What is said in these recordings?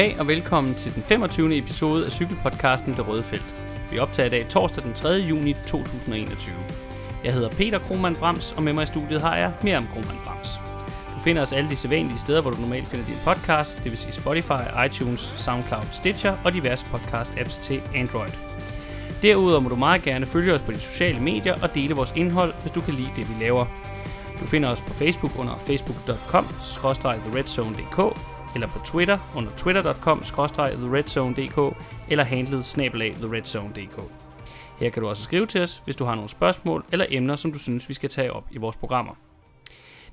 Goddag og velkommen til den 25. episode af cykelpodcasten Det Røde Felt. Vi optager i dag torsdag den 3. juni 2021. Jeg hedder Peter Krohmann Brams, og med mig i studiet har jeg Miriam Krohmann Brams. Du finder os alle de sædvanlige steder, hvor du normalt finder din podcast, det vil sige Spotify, iTunes, SoundCloud, Stitcher og diverse podcast-apps til Android. Derudover må du meget gerne følge os på de sociale medier og dele vores indhold, hvis du kan lide det, vi laver. Du finder os på Facebook under facebook.com-theredzone.dk eller på Twitter under twitter.com-theredzone.dk eller handlet snabelag theredzone.dk. Her kan du også skrive til os, hvis du har nogle spørgsmål eller emner, som du synes, vi skal tage op i vores programmer.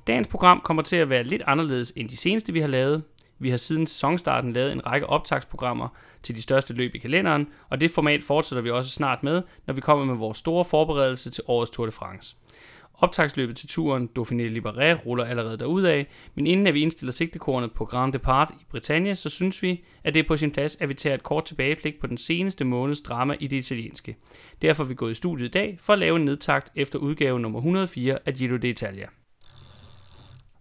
Dagens program kommer til at være lidt anderledes end de seneste, vi har lavet. Vi har siden sæsonstarten lavet en række optagsprogrammer til de største løb i kalenderen, og det format fortsætter vi også snart med, når vi kommer med vores store forberedelse til årets Tour de France. Optagsløbet til turen Dauphiné Libéré ruller allerede derudad, men inden at vi indstiller sigtekornet på Grand Depart i Bretagne, så synes vi, at det er på sin plads, at vi tager et kort tilbageblik på den seneste måneds drama i det italienske. Derfor er vi gået i studiet i dag for at lave en nedtakt efter udgave nummer 104 af Giro d'Italia.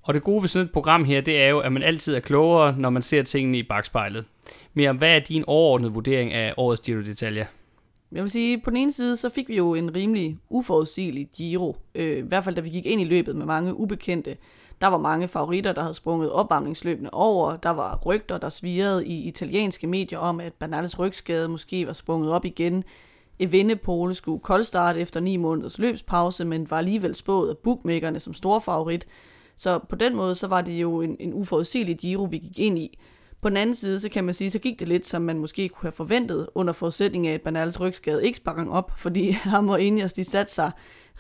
Og det gode ved sådan et program her, det er jo, at man altid er klogere, når man ser tingene i bagspejlet. Men hvad er din overordnede vurdering af årets Giro d'Italia? Jeg vil sige, på den ene side, så fik vi jo en rimelig uforudsigelig Giro. Øh, I hvert fald, da vi gik ind i løbet med mange ubekendte. Der var mange favoritter, der havde sprunget opvarmningsløbene over. Der var rygter, der svirrede i italienske medier om, at Bernales rygskade måske var sprunget op igen. Evenepoel skulle koldstarte efter ni måneders løbspause, men var alligevel spået af bookmakerne som stor favorit. Så på den måde, så var det jo en, en uforudsigelig Giro, vi gik ind i. På den anden side, så kan man sige, så gik det lidt, som man måske kunne have forventet, under forudsætning af, at Bernals rygskade ikke sprang op, fordi ham og Ineos, de satte sig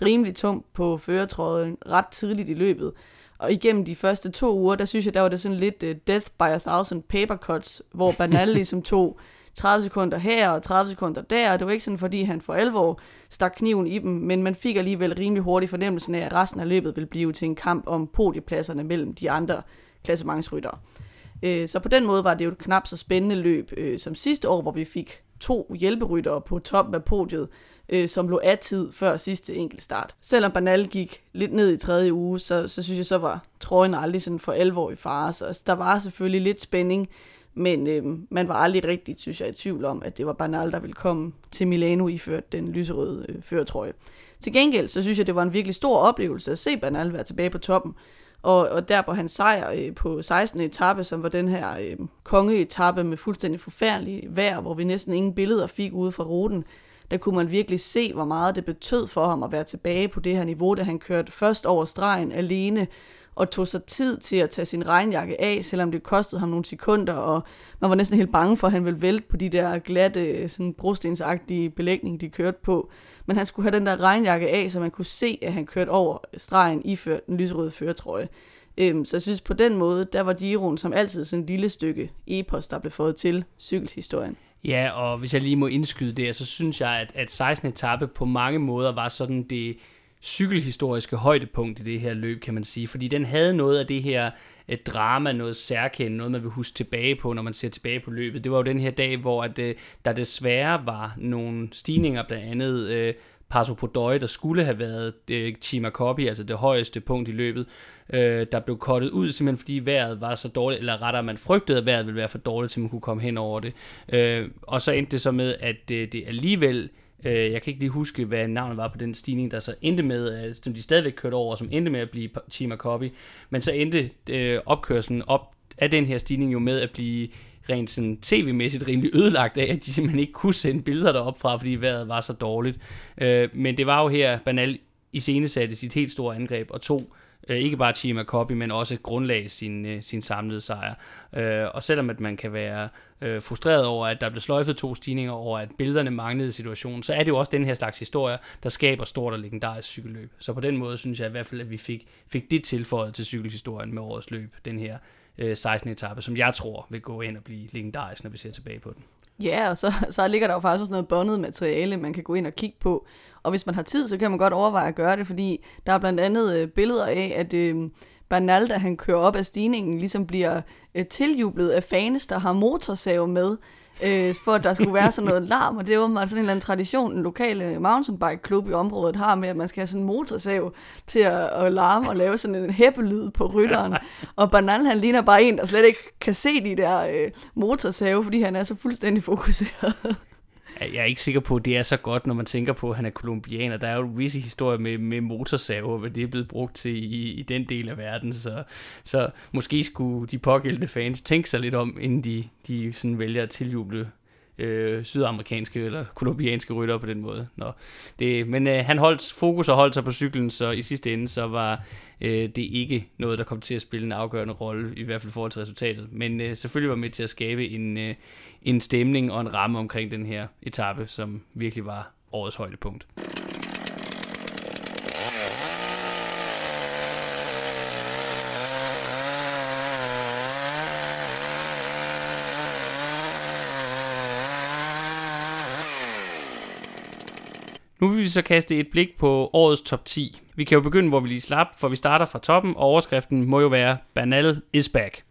rimelig tungt på føretråden ret tidligt i løbet. Og igennem de første to uger, der synes jeg, der var det sådan lidt uh, death by a thousand paper cuts, hvor Bernal ligesom tog 30 sekunder her og 30 sekunder der, og det var ikke sådan, fordi han for alvor stak kniven i dem, men man fik alligevel rimelig hurtigt fornemmelsen af, at resten af løbet ville blive til en kamp om podiepladserne mellem de andre klassementsryttere. Øh, så på den måde var det jo et knap så spændende løb øh, som sidste år, hvor vi fik to hjælperyttere på toppen af podiet, øh, som lå af tid før sidste enkeltstart. Selvom Banal gik lidt ned i tredje uge, så, så synes jeg, så var trøjen aldrig sådan for alvor i fare. Så altså, der var selvfølgelig lidt spænding, men øh, man var aldrig rigtigt, synes jeg, i tvivl om, at det var Banal, der ville komme til Milano iført den lyserøde øh, førtrøje. Til gengæld, så synes jeg, det var en virkelig stor oplevelse at se Banal være tilbage på toppen. Og, og der på hans sejr øh, på 16. etape, som var den her øh, kongeetappe med fuldstændig forfærdelig vejr, hvor vi næsten ingen billeder fik ude fra ruten, der kunne man virkelig se, hvor meget det betød for ham at være tilbage på det her niveau, da han kørte først over stregen alene, og tog sig tid til at tage sin regnjakke af, selvom det kostede ham nogle sekunder, og man var næsten helt bange for, at han ville vælte på de der glatte, sådan brostensagtige belægning, de kørte på. Men han skulle have den der regnjakke af, så man kunne se, at han kørte over stregen iført den lyserøde føretrøje. Øhm, så jeg synes på den måde, der var Giroen som altid sådan et lille stykke epos, der blev fået til cykelhistorien. Ja, og hvis jeg lige må indskyde det, så synes jeg, at, at 16. etape på mange måder var sådan det cykelhistoriske højdepunkt i det her løb, kan man sige. Fordi den havde noget af det her et drama, noget særkende, noget man vil huske tilbage på, når man ser tilbage på løbet. Det var jo den her dag, hvor at, øh, der desværre var nogle stigninger, blandt andet øh, Paso Podøje, der skulle have været øh, Chima Coppi, altså det højeste punkt i løbet, øh, der blev kottet ud, simpelthen fordi vejret var så dårligt, eller rettere man frygtede, at vejret ville være for dårligt, til man kunne komme hen over det. Øh, og så endte det så med, at øh, det alligevel Øh, jeg kan ikke lige huske, hvad navnet var på den stigning, der så endte med, øh, som de stadigvæk kørte over, som endte med at blive Chima Copy. Men så endte øh, opkørselen op af den her stigning jo med at blive rent sådan tv-mæssigt rimelig ødelagt af, at de simpelthen ikke kunne sende billeder derop fra, fordi vejret var så dårligt. Øh, men det var jo her, Banal i satte sit helt store angreb og tog øh, ikke bare Chima Copy, men også grundlag sin, øh, sin samlede sejr. Øh, og selvom at man kan være øh, frustreret over, at der blev sløjfet to stigninger, over at billederne manglede i situationen, så er det jo også den her slags historie, der skaber stort og legendarisk cykelløb. Så på den måde synes jeg i hvert fald, at vi fik, fik det tilføjet til cykelhistorien med årets løb, den her øh, 16. etape, som jeg tror vil gå ind og blive legendarisk, når vi ser tilbage på den. Ja, og så, så ligger der jo faktisk også noget bondet materiale, man kan gå ind og kigge på. Og hvis man har tid, så kan man godt overveje at gøre det, fordi der er blandt andet øh, billeder af, at øh, Bernal, da han kører op ad stigningen, ligesom bliver øh, tiljublet af fans, der har motorsave med, øh, for at der skulle være sådan noget larm, og det er jo sådan en eller anden tradition, en lokale mountainbike-klub i området har med, at man skal have sådan en motorsav til at, at larme og lave sådan en hæppelyd på rytteren. Og Bernal, han ligner bare en, der slet ikke kan se de der øh, motorsave, fordi han er så fuldstændig fokuseret. Jeg er ikke sikker på, at det er så godt, når man tænker på, at han er kolumbianer. Der er jo visse historier med, med motorsaver, hvad det er blevet brugt til i, i den del af verden. Så, så måske skulle de pågældende fans tænke sig lidt om, inden de, de sådan vælger at tiljuble øh, sydamerikanske eller kolumbianske rytter på den måde. Nå, det, men øh, han holdt fokus og holdt sig på cyklen, så i sidste ende så var øh, det ikke noget, der kom til at spille en afgørende rolle, i hvert fald i forhold til resultatet. Men øh, selvfølgelig var med til at skabe en, øh, en stemning og en ramme omkring den her etape, som virkelig var årets højdepunkt. Nu vil vi så kaste et blik på årets top 10. Vi kan jo begynde, hvor vi lige slap, for vi starter fra toppen, og overskriften må jo være Banal is back.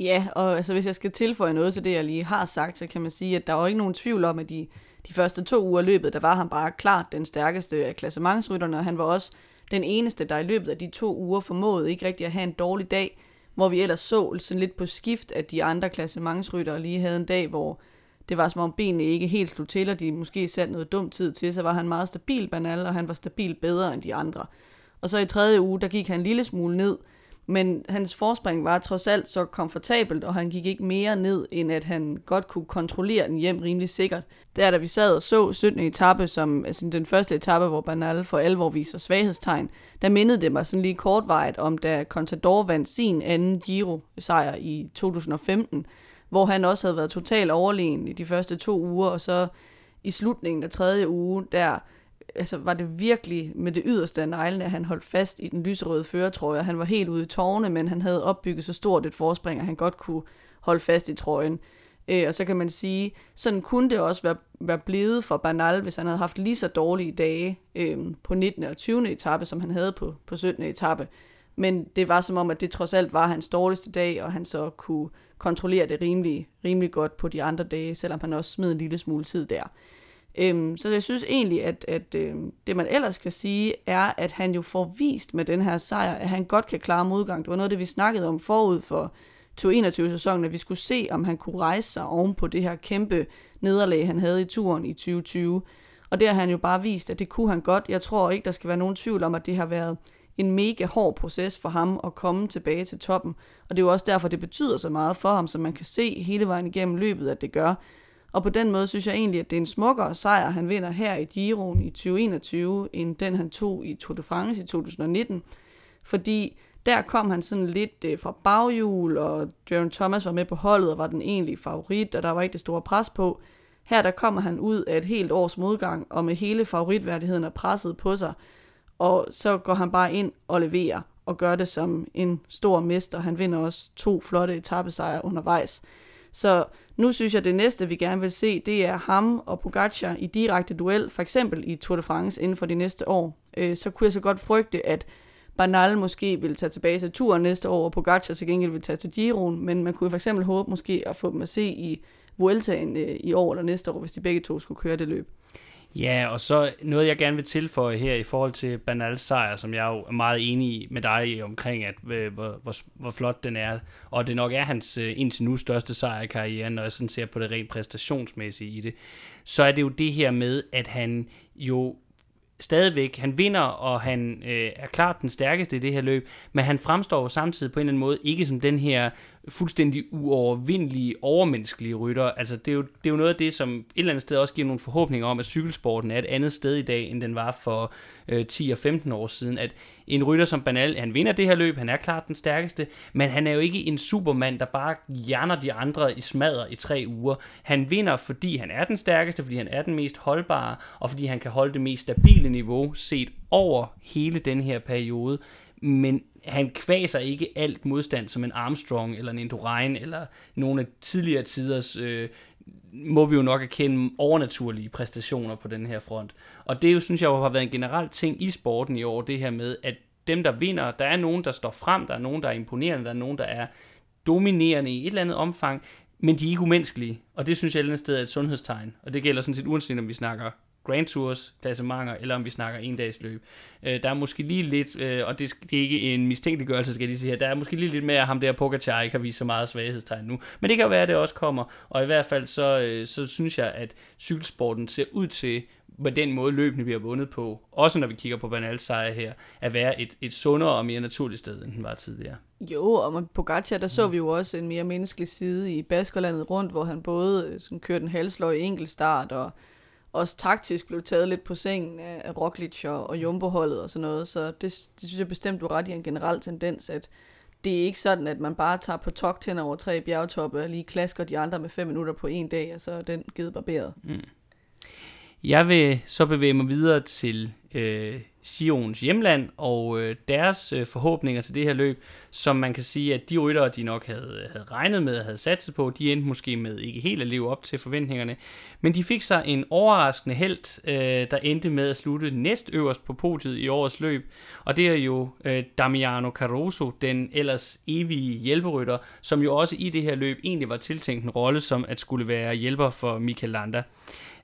Ja, og altså, hvis jeg skal tilføje noget til det, jeg lige har sagt, så kan man sige, at der var ikke nogen tvivl om, at de, de første to uger løbet, der var han bare klart den stærkeste af klassementsrytterne, og han var også den eneste, der i løbet af de to uger formåede ikke rigtig at have en dårlig dag, hvor vi ellers så sådan lidt på skift, at de andre klassementsryttere lige havde en dag, hvor det var som om benene ikke helt slog til, og de måske satte noget dumt tid til, så var han meget stabil banal, og han var stabil bedre end de andre. Og så i tredje uge, der gik han en lille smule ned, men hans forspring var trods alt så komfortabelt, og han gik ikke mere ned, end at han godt kunne kontrollere den hjem rimelig sikkert. Der da vi sad og så 17. etape, som altså den første etape, hvor Bernal for alvor viser svaghedstegn, der mindede det mig sådan lige kortvejet om, da Contador vandt sin anden Giro-sejr i 2015, hvor han også havde været totalt overlegen i de første to uger, og så i slutningen af tredje uge, der altså, var det virkelig med det yderste af neglene, at han holdt fast i den lyserøde føretrøje. Han var helt ude i tårne, men han havde opbygget så stort et forspring, at han godt kunne holde fast i trøjen. Øh, og så kan man sige, sådan kunne det også være, være blevet for Bernal, hvis han havde haft lige så dårlige dage øh, på 19. og 20. etape, som han havde på, på 17. etape. Men det var som om, at det trods alt var hans dårligste dag, og han så kunne kontrollere det rimelig, rimelig godt på de andre dage, selvom han også smed en lille smule tid der. Øhm, så jeg synes egentlig, at, at øhm, det man ellers kan sige, er, at han jo får vist med den her sejr, at han godt kan klare modgang. Det var noget af det, vi snakkede om forud for 2021-sæsonen, at vi skulle se, om han kunne rejse sig oven på det her kæmpe nederlag, han havde i turen i 2020. Og det har han jo bare vist, at det kunne han godt. Jeg tror ikke, der skal være nogen tvivl om, at det har været en mega hård proces for ham at komme tilbage til toppen. Og det er jo også derfor, det betyder så meget for ham, som man kan se hele vejen igennem løbet, at det gør. Og på den måde synes jeg egentlig, at det er en smukkere sejr, han vinder her i Giroen i 2021, end den han tog i Tour de France i 2019. Fordi der kom han sådan lidt øh, fra baghjul, og Jaron Thomas var med på holdet og var den egentlige favorit, og der var ikke det store pres på. Her der kommer han ud af et helt års modgang, og med hele favoritværdigheden er presset på sig, og så går han bare ind og leverer, og gør det som en stor mester. Han vinder også to flotte etappesejre undervejs. Så nu synes jeg, at det næste, vi gerne vil se, det er ham og Pogacar i direkte duel, for eksempel i Tour de France inden for de næste år. Øh, så kunne jeg så godt frygte, at Bernal måske vil tage tilbage til turen næste år, og Pogacar til gengæld vil tage til Giroen, men man kunne for eksempel håbe måske at få dem at se i Vueltaen øh, i år eller næste år, hvis de begge to skulle køre det løb. Ja, og så noget, jeg gerne vil tilføje her i forhold til Bernals sejr, som jeg jo er meget enig med dig omkring, at øh, hvor, hvor, hvor flot den er. Og det nok er hans øh, indtil nu største sejr i karrieren, når jeg sådan ser på det rent præstationsmæssige i det. Så er det jo det her med, at han jo stadigvæk, han vinder, og han øh, er klart den stærkeste i det her løb, men han fremstår jo samtidig på en eller anden måde ikke som den her fuldstændig uovervindelige, overmenneskelige rytter. Altså, det er, jo, det er jo noget af det, som et eller andet sted også giver nogle forhåbninger om, at cykelsporten er et andet sted i dag, end den var for øh, 10 og 15 år siden. At en rytter som Banal, han vinder det her løb, han er klart den stærkeste, men han er jo ikke en supermand, der bare hjerner de andre i smadder i tre uger. Han vinder, fordi han er den stærkeste, fordi han er den mest holdbare, og fordi han kan holde det mest stabile niveau set over hele den her periode men han kvaser ikke alt modstand som en Armstrong eller en Indurain eller nogle af tidligere tiders, øh, må vi jo nok erkende, overnaturlige præstationer på den her front. Og det jo, synes jeg, har været en generel ting i sporten i år, det her med, at dem, der vinder. Der er nogen, der står frem, der er nogen, der er imponerende, der er nogen, der er dominerende i et eller andet omfang, men de er ikke umenneskelige. Og det synes jeg et eller andet sted er et sundhedstegn. Og det gælder sådan set uanset om vi snakker Grand Tours, klassementer, eller om vi snakker en dags løb. Øh, der er måske lige lidt, øh, og det, det er ikke en mistænkeliggørelse, skal jeg lige sige her, der er måske lige lidt mere, at ham der Pogacar ikke har vist så meget svaghedstegn nu. Men det kan jo være, at det også kommer, og i hvert fald så, øh, så synes jeg, at cykelsporten ser ud til, med den måde løbende bliver vundet på, også når vi kigger på Bernals sejr her, at være et, et sundere og mere naturligt sted, end den var tidligere. Jo, og med Pogacar, der så vi jo også en mere menneskelig side i Baskerlandet rundt, hvor han både øh, sådan, kørte en halsløg i enkeltstart, og også taktisk blev taget lidt på sengen af, Roglic og, og Jumbo-holdet og sådan noget. Så det, det synes jeg bestemt, du er ret i en generel tendens, at det er ikke sådan, at man bare tager på togt hen over tre bjergtoppe og lige klasker de andre med fem minutter på en dag, og så er den givet barberet. Mm. Jeg vil så bevæge mig videre til øh, Sions hjemland og øh, deres øh, forhåbninger til det her løb, som man kan sige, at de ryttere, de nok havde, havde regnet med og havde satset på, de endte måske med ikke helt at leve op til forventningerne. Men de fik sig en overraskende held, øh, der endte med at slutte næst øverst på podiet i årets løb. Og det er jo øh, Damiano Caruso, den ellers evige hjælperytter, som jo også i det her løb egentlig var tiltænkt en rolle som at skulle være hjælper for Michael Landa.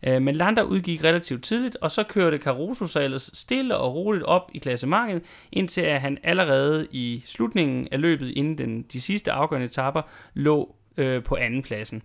Øh, men Landa udgik relativt tidligt, og så kørte Caruso sig ellers stille og roligt op i klassementet, indtil at han allerede i slutningen af løbet, inden den, de sidste afgørende etapper, lå øh, på andenpladsen.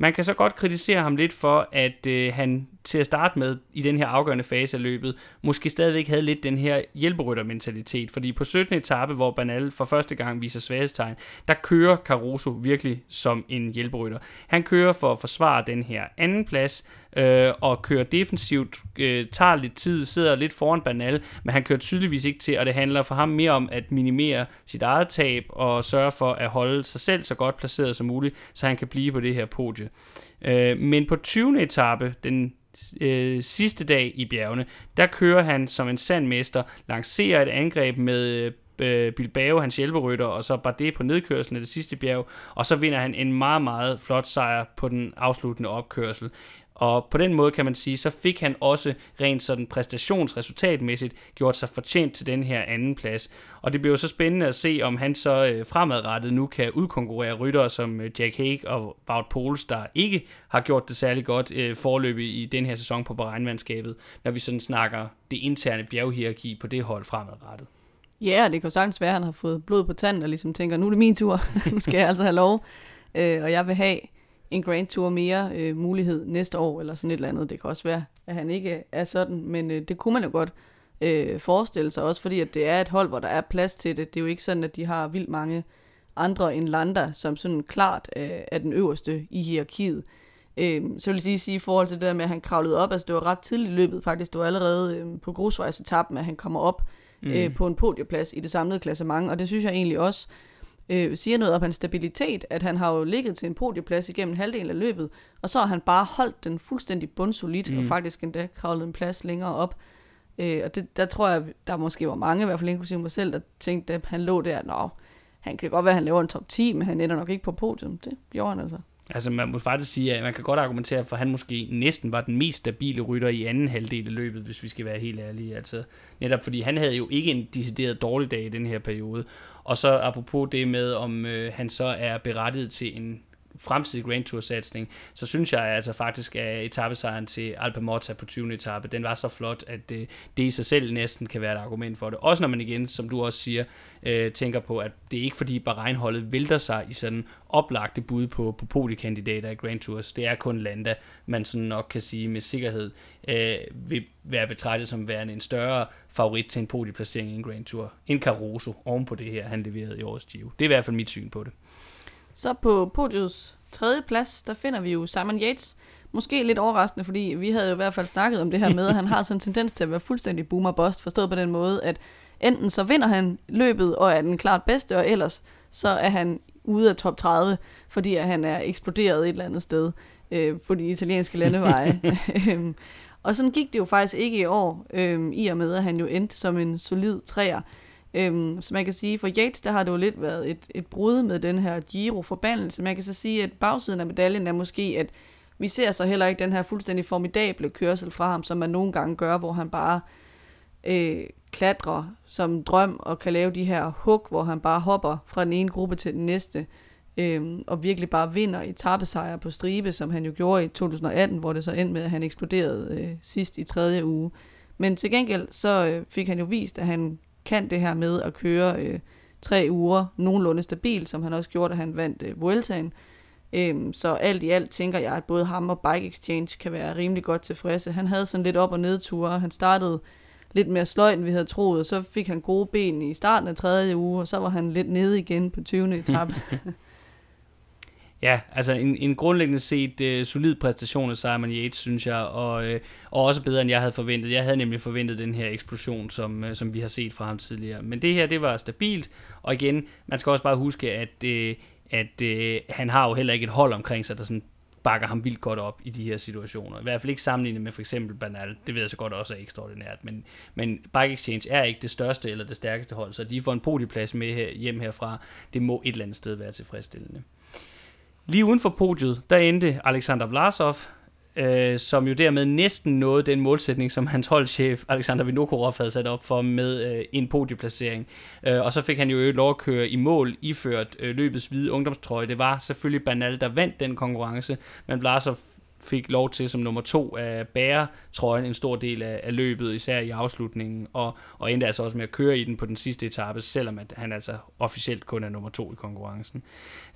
Man kan så godt kritisere ham lidt for, at øh, han til at starte med i den her afgørende fase af løbet, måske stadigvæk havde lidt den her hjælperyttermentalitet, fordi på 17. etape, hvor Banal for første gang viser svaghedstegn, der kører Caruso virkelig som en hjælperytter. Han kører for at forsvare den her anden plads, øh, og kører defensivt, øh, tager lidt tid, sidder lidt foran Banal, men han kører tydeligvis ikke til, og det handler for ham mere om at minimere sit eget tab og sørge for at holde sig selv så godt placeret som muligt, så han kan blive på det her podie. Øh, men på 20. etape, den øh, sidste dag i bjergene, der kører han som en sand mester, lancerer et angreb med øh, Bilbao, hans hjælperytter, og så Bardet på nedkørslen af det sidste bjerg, og så vinder han en meget, meget flot sejr på den afsluttende opkørsel. Og på den måde kan man sige, så fik han også rent sådan præstationsresultatmæssigt gjort sig fortjent til den her anden plads. Og det bliver jo så spændende at se, om han så øh, fremadrettet nu kan udkonkurrere ryttere som øh, Jack Hague og Wout Poles, der ikke har gjort det særlig godt øh, forløb i den her sæson på Bahrein-mandskabet, når vi sådan snakker det interne bjerghierarki på det hold fremadrettet. Ja, det kan jo sagtens være, at han har fået blod på tanden og ligesom tænker, nu er det min tur, nu skal jeg altså have lov, øh, og jeg vil have en Grand Tour mere øh, mulighed næste år, eller sådan et eller andet. Det kan også være, at han ikke er sådan, men øh, det kunne man jo godt øh, forestille sig, også fordi at det er et hold, hvor der er plads til det. Det er jo ikke sådan, at de har vildt mange andre end Landa, som sådan klart øh, er den øverste i hierarkiet. Øh, så vil jeg sige, sige i forhold til det der med, at han kravlede op, altså det var ret tidligt i løbet faktisk, det var allerede øh, på grusvejsetappen, at han kommer op mm. øh, på en podieplads i det samlede klassement, og det synes jeg egentlig også øh, siger noget om hans stabilitet, at han har jo ligget til en podieplads igennem halvdelen af løbet, og så har han bare holdt den fuldstændig bundsolidt, mm. og faktisk endda kravlet en plads længere op. Øh, og det, der tror jeg, der måske var mange, i hvert fald inklusive mig selv, der tænkte, at han lå der, nå, han kan godt være, at han laver en top 10, men han ender nok ikke på podium. Det gjorde han altså. Altså man må faktisk sige, at man kan godt argumentere for, at han måske næsten var den mest stabile rytter i anden halvdel af løbet, hvis vi skal være helt ærlige. Altså, netop fordi han havde jo ikke en decideret dårlig dag i den her periode. Og så apropos det med, om øh, han så er berettiget til en fremtidig Grand Tour satsning, så synes jeg altså faktisk, at etappesejren til Alpe Morta på 20. etape, den var så flot, at det, det i sig selv næsten kan være et argument for det. Også når man igen, som du også siger, øh, tænker på, at det er ikke fordi Bahrein-holdet vælter sig i sådan oplagte bud på, på podiekandidater i Grand Tours. Det er kun Landa, man sådan nok kan sige med sikkerhed, øh, vil være betragtet som værende en større favorit til en podieplacering i en Grand Tour, end Caruso oven på det her, han leverede i årets Giro. Det er i hvert fald mit syn på det. Så på podiets tredje plads, der finder vi jo Simon Yates. Måske lidt overraskende, fordi vi havde jo i hvert fald snakket om det her med, at han har sådan en tendens til at være fuldstændig boomer bust, forstået på den måde, at enten så vinder han løbet og er den klart bedste, og ellers så er han ude af top 30, fordi at han er eksploderet et eller andet sted øh, på de italienske landeveje. Øhm, og sådan gik det jo faktisk ikke i år, øh, i og med at han jo endte som en solid træer. Øhm, så man kan sige, for Yates, der har det jo lidt været et, et brud med den her Giro-forbandelse. Man kan så sige, at bagsiden af medaljen er måske, at vi ser så heller ikke den her fuldstændig formidable kørsel fra ham, som man nogle gange gør, hvor han bare øh, klatrer som drøm og kan lave de her hug, hvor han bare hopper fra den ene gruppe til den næste, øh, og virkelig bare vinder etappesejr på stribe, som han jo gjorde i 2018, hvor det så endte med, at han eksploderede øh, sidst i tredje uge. Men til gengæld så øh, fik han jo vist, at han kan det her med at køre øh, tre uger nogenlunde stabil, som han også gjorde, da han vandt øh, Vueltaen. Øhm, så alt i alt tænker jeg, at både ham og Bike Exchange kan være rimelig godt tilfredse. Han havde sådan lidt op- og nedture. Han startede lidt mere sløjt, end vi havde troet, og så fik han gode ben i starten af tredje uge, og så var han lidt nede igen på 20. etape. Ja, altså en, en grundlæggende set øh, solid præstation af Simon Yates, synes jeg, og, øh, og også bedre, end jeg havde forventet. Jeg havde nemlig forventet den her eksplosion, som, øh, som vi har set fra ham tidligere. Men det her, det var stabilt, og igen, man skal også bare huske, at, øh, at øh, han har jo heller ikke et hold omkring sig, der sådan bakker ham vildt godt op i de her situationer. I hvert fald ikke sammenlignet med for eksempel Bernal. Det ved jeg så godt også er ekstraordinært. Men, men Bike Exchange er ikke det største eller det stærkeste hold, så de får en podieplads med her, hjem herfra. Det må et eller andet sted være tilfredsstillende. Lige uden for podiet, der endte Alexander Vlasov, øh, som jo dermed næsten nåede den målsætning, som hans holdchef Alexander Vinokurov havde sat op for med øh, en podieplacering. Øh, og så fik han jo lov at køre i mål, iført øh, løbets hvide ungdomstrøje. Det var selvfølgelig Banal, der vandt den konkurrence, men Vlasov fik lov til som nummer to at bære trøjen en stor del af, af løbet, især i afslutningen, og, og endte altså også med at køre i den på den sidste etape, selvom at han altså officielt kun er nummer to i konkurrencen.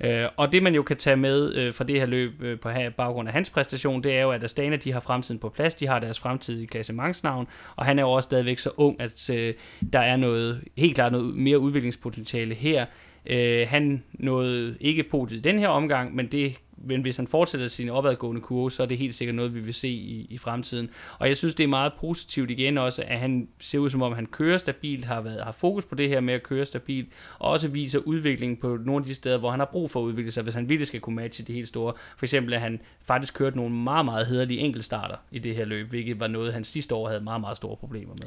Øh, og det man jo kan tage med øh, fra det her løb øh, på her, baggrund af hans præstation, det er jo, at Astana de har fremtiden på plads, de har deres fremtidige klassementsnavn, og han er jo også stadigvæk så ung, at øh, der er noget, helt klart noget mere udviklingspotentiale her. Øh, han nåede ikke podiet i den her omgang, men det men hvis han fortsætter sin opadgående kurve, så er det helt sikkert noget, vi vil se i, i fremtiden. Og jeg synes, det er meget positivt igen også, at han ser ud som om, han kører stabilt, har, været, har fokus på det her med at køre stabilt, og også viser udvikling på nogle af de steder, hvor han har brug for at udvikle sig, hvis han virkelig skal kunne matche det helt store. For eksempel, at han faktisk kørte nogle meget, meget hederlige enkeltstarter i det her løb, hvilket var noget, han sidste år havde meget, meget store problemer med.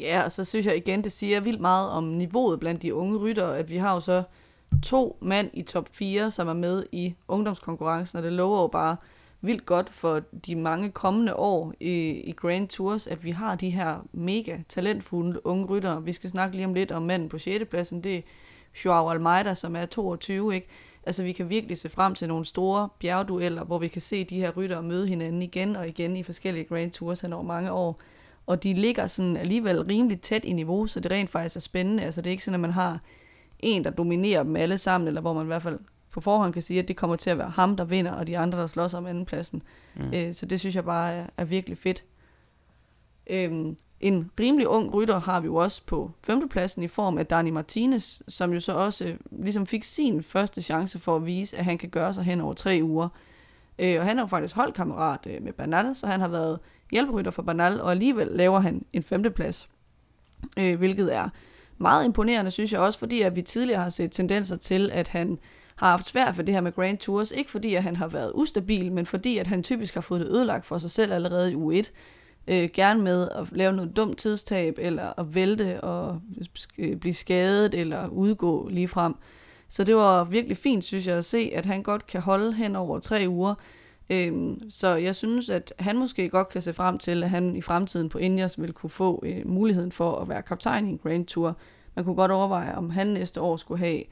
Ja, og så synes jeg igen, det siger vildt meget om niveauet blandt de unge ryttere, at vi har jo så to mand i top 4, som er med i ungdomskonkurrencen, og det lover jo bare vildt godt for de mange kommende år i, i Grand Tours, at vi har de her mega talentfulde unge ryttere. Vi skal snakke lige om lidt om manden på 6. pladsen, det er Joao Almeida, som er 22, ikke? Altså, vi kan virkelig se frem til nogle store bjergdueller, hvor vi kan se de her ryttere møde hinanden igen og igen i forskellige Grand Tours hen over mange år. Og de ligger sådan alligevel rimelig tæt i niveau, så det rent faktisk er spændende. Altså, det er ikke sådan, at man har en, der dominerer dem alle sammen, eller hvor man i hvert fald på forhånd kan sige, at det kommer til at være ham, der vinder, og de andre, der slås om andenpladsen. Mm. Øh, så det synes jeg bare er, er virkelig fedt. Øhm, en rimelig ung rytter har vi jo også på femtepladsen i form af Dani Martinez, som jo så også øh, ligesom fik sin første chance for at vise, at han kan gøre sig hen over tre uger. Øh, og han er jo faktisk holdkammerat øh, med Bernal, så han har været hjælperytter for Bernal, og alligevel laver han en femteplads, øh, hvilket er meget imponerende, synes jeg også, fordi at vi tidligere har set tendenser til, at han har haft svært ved det her med Grand Tours. Ikke fordi, at han har været ustabil, men fordi, at han typisk har fået det ødelagt for sig selv allerede i U1. Øh, gerne med at lave noget dumt tidstab, eller at vælte og øh, blive skadet, eller udgå lige frem. Så det var virkelig fint, synes jeg, at se, at han godt kan holde hen over tre uger. Øhm, så jeg synes, at han måske godt kan se frem til, at han i fremtiden på Ingers vil kunne få øh, muligheden for at være kaptajn i en Grand Tour. Man kunne godt overveje, om han næste år skulle have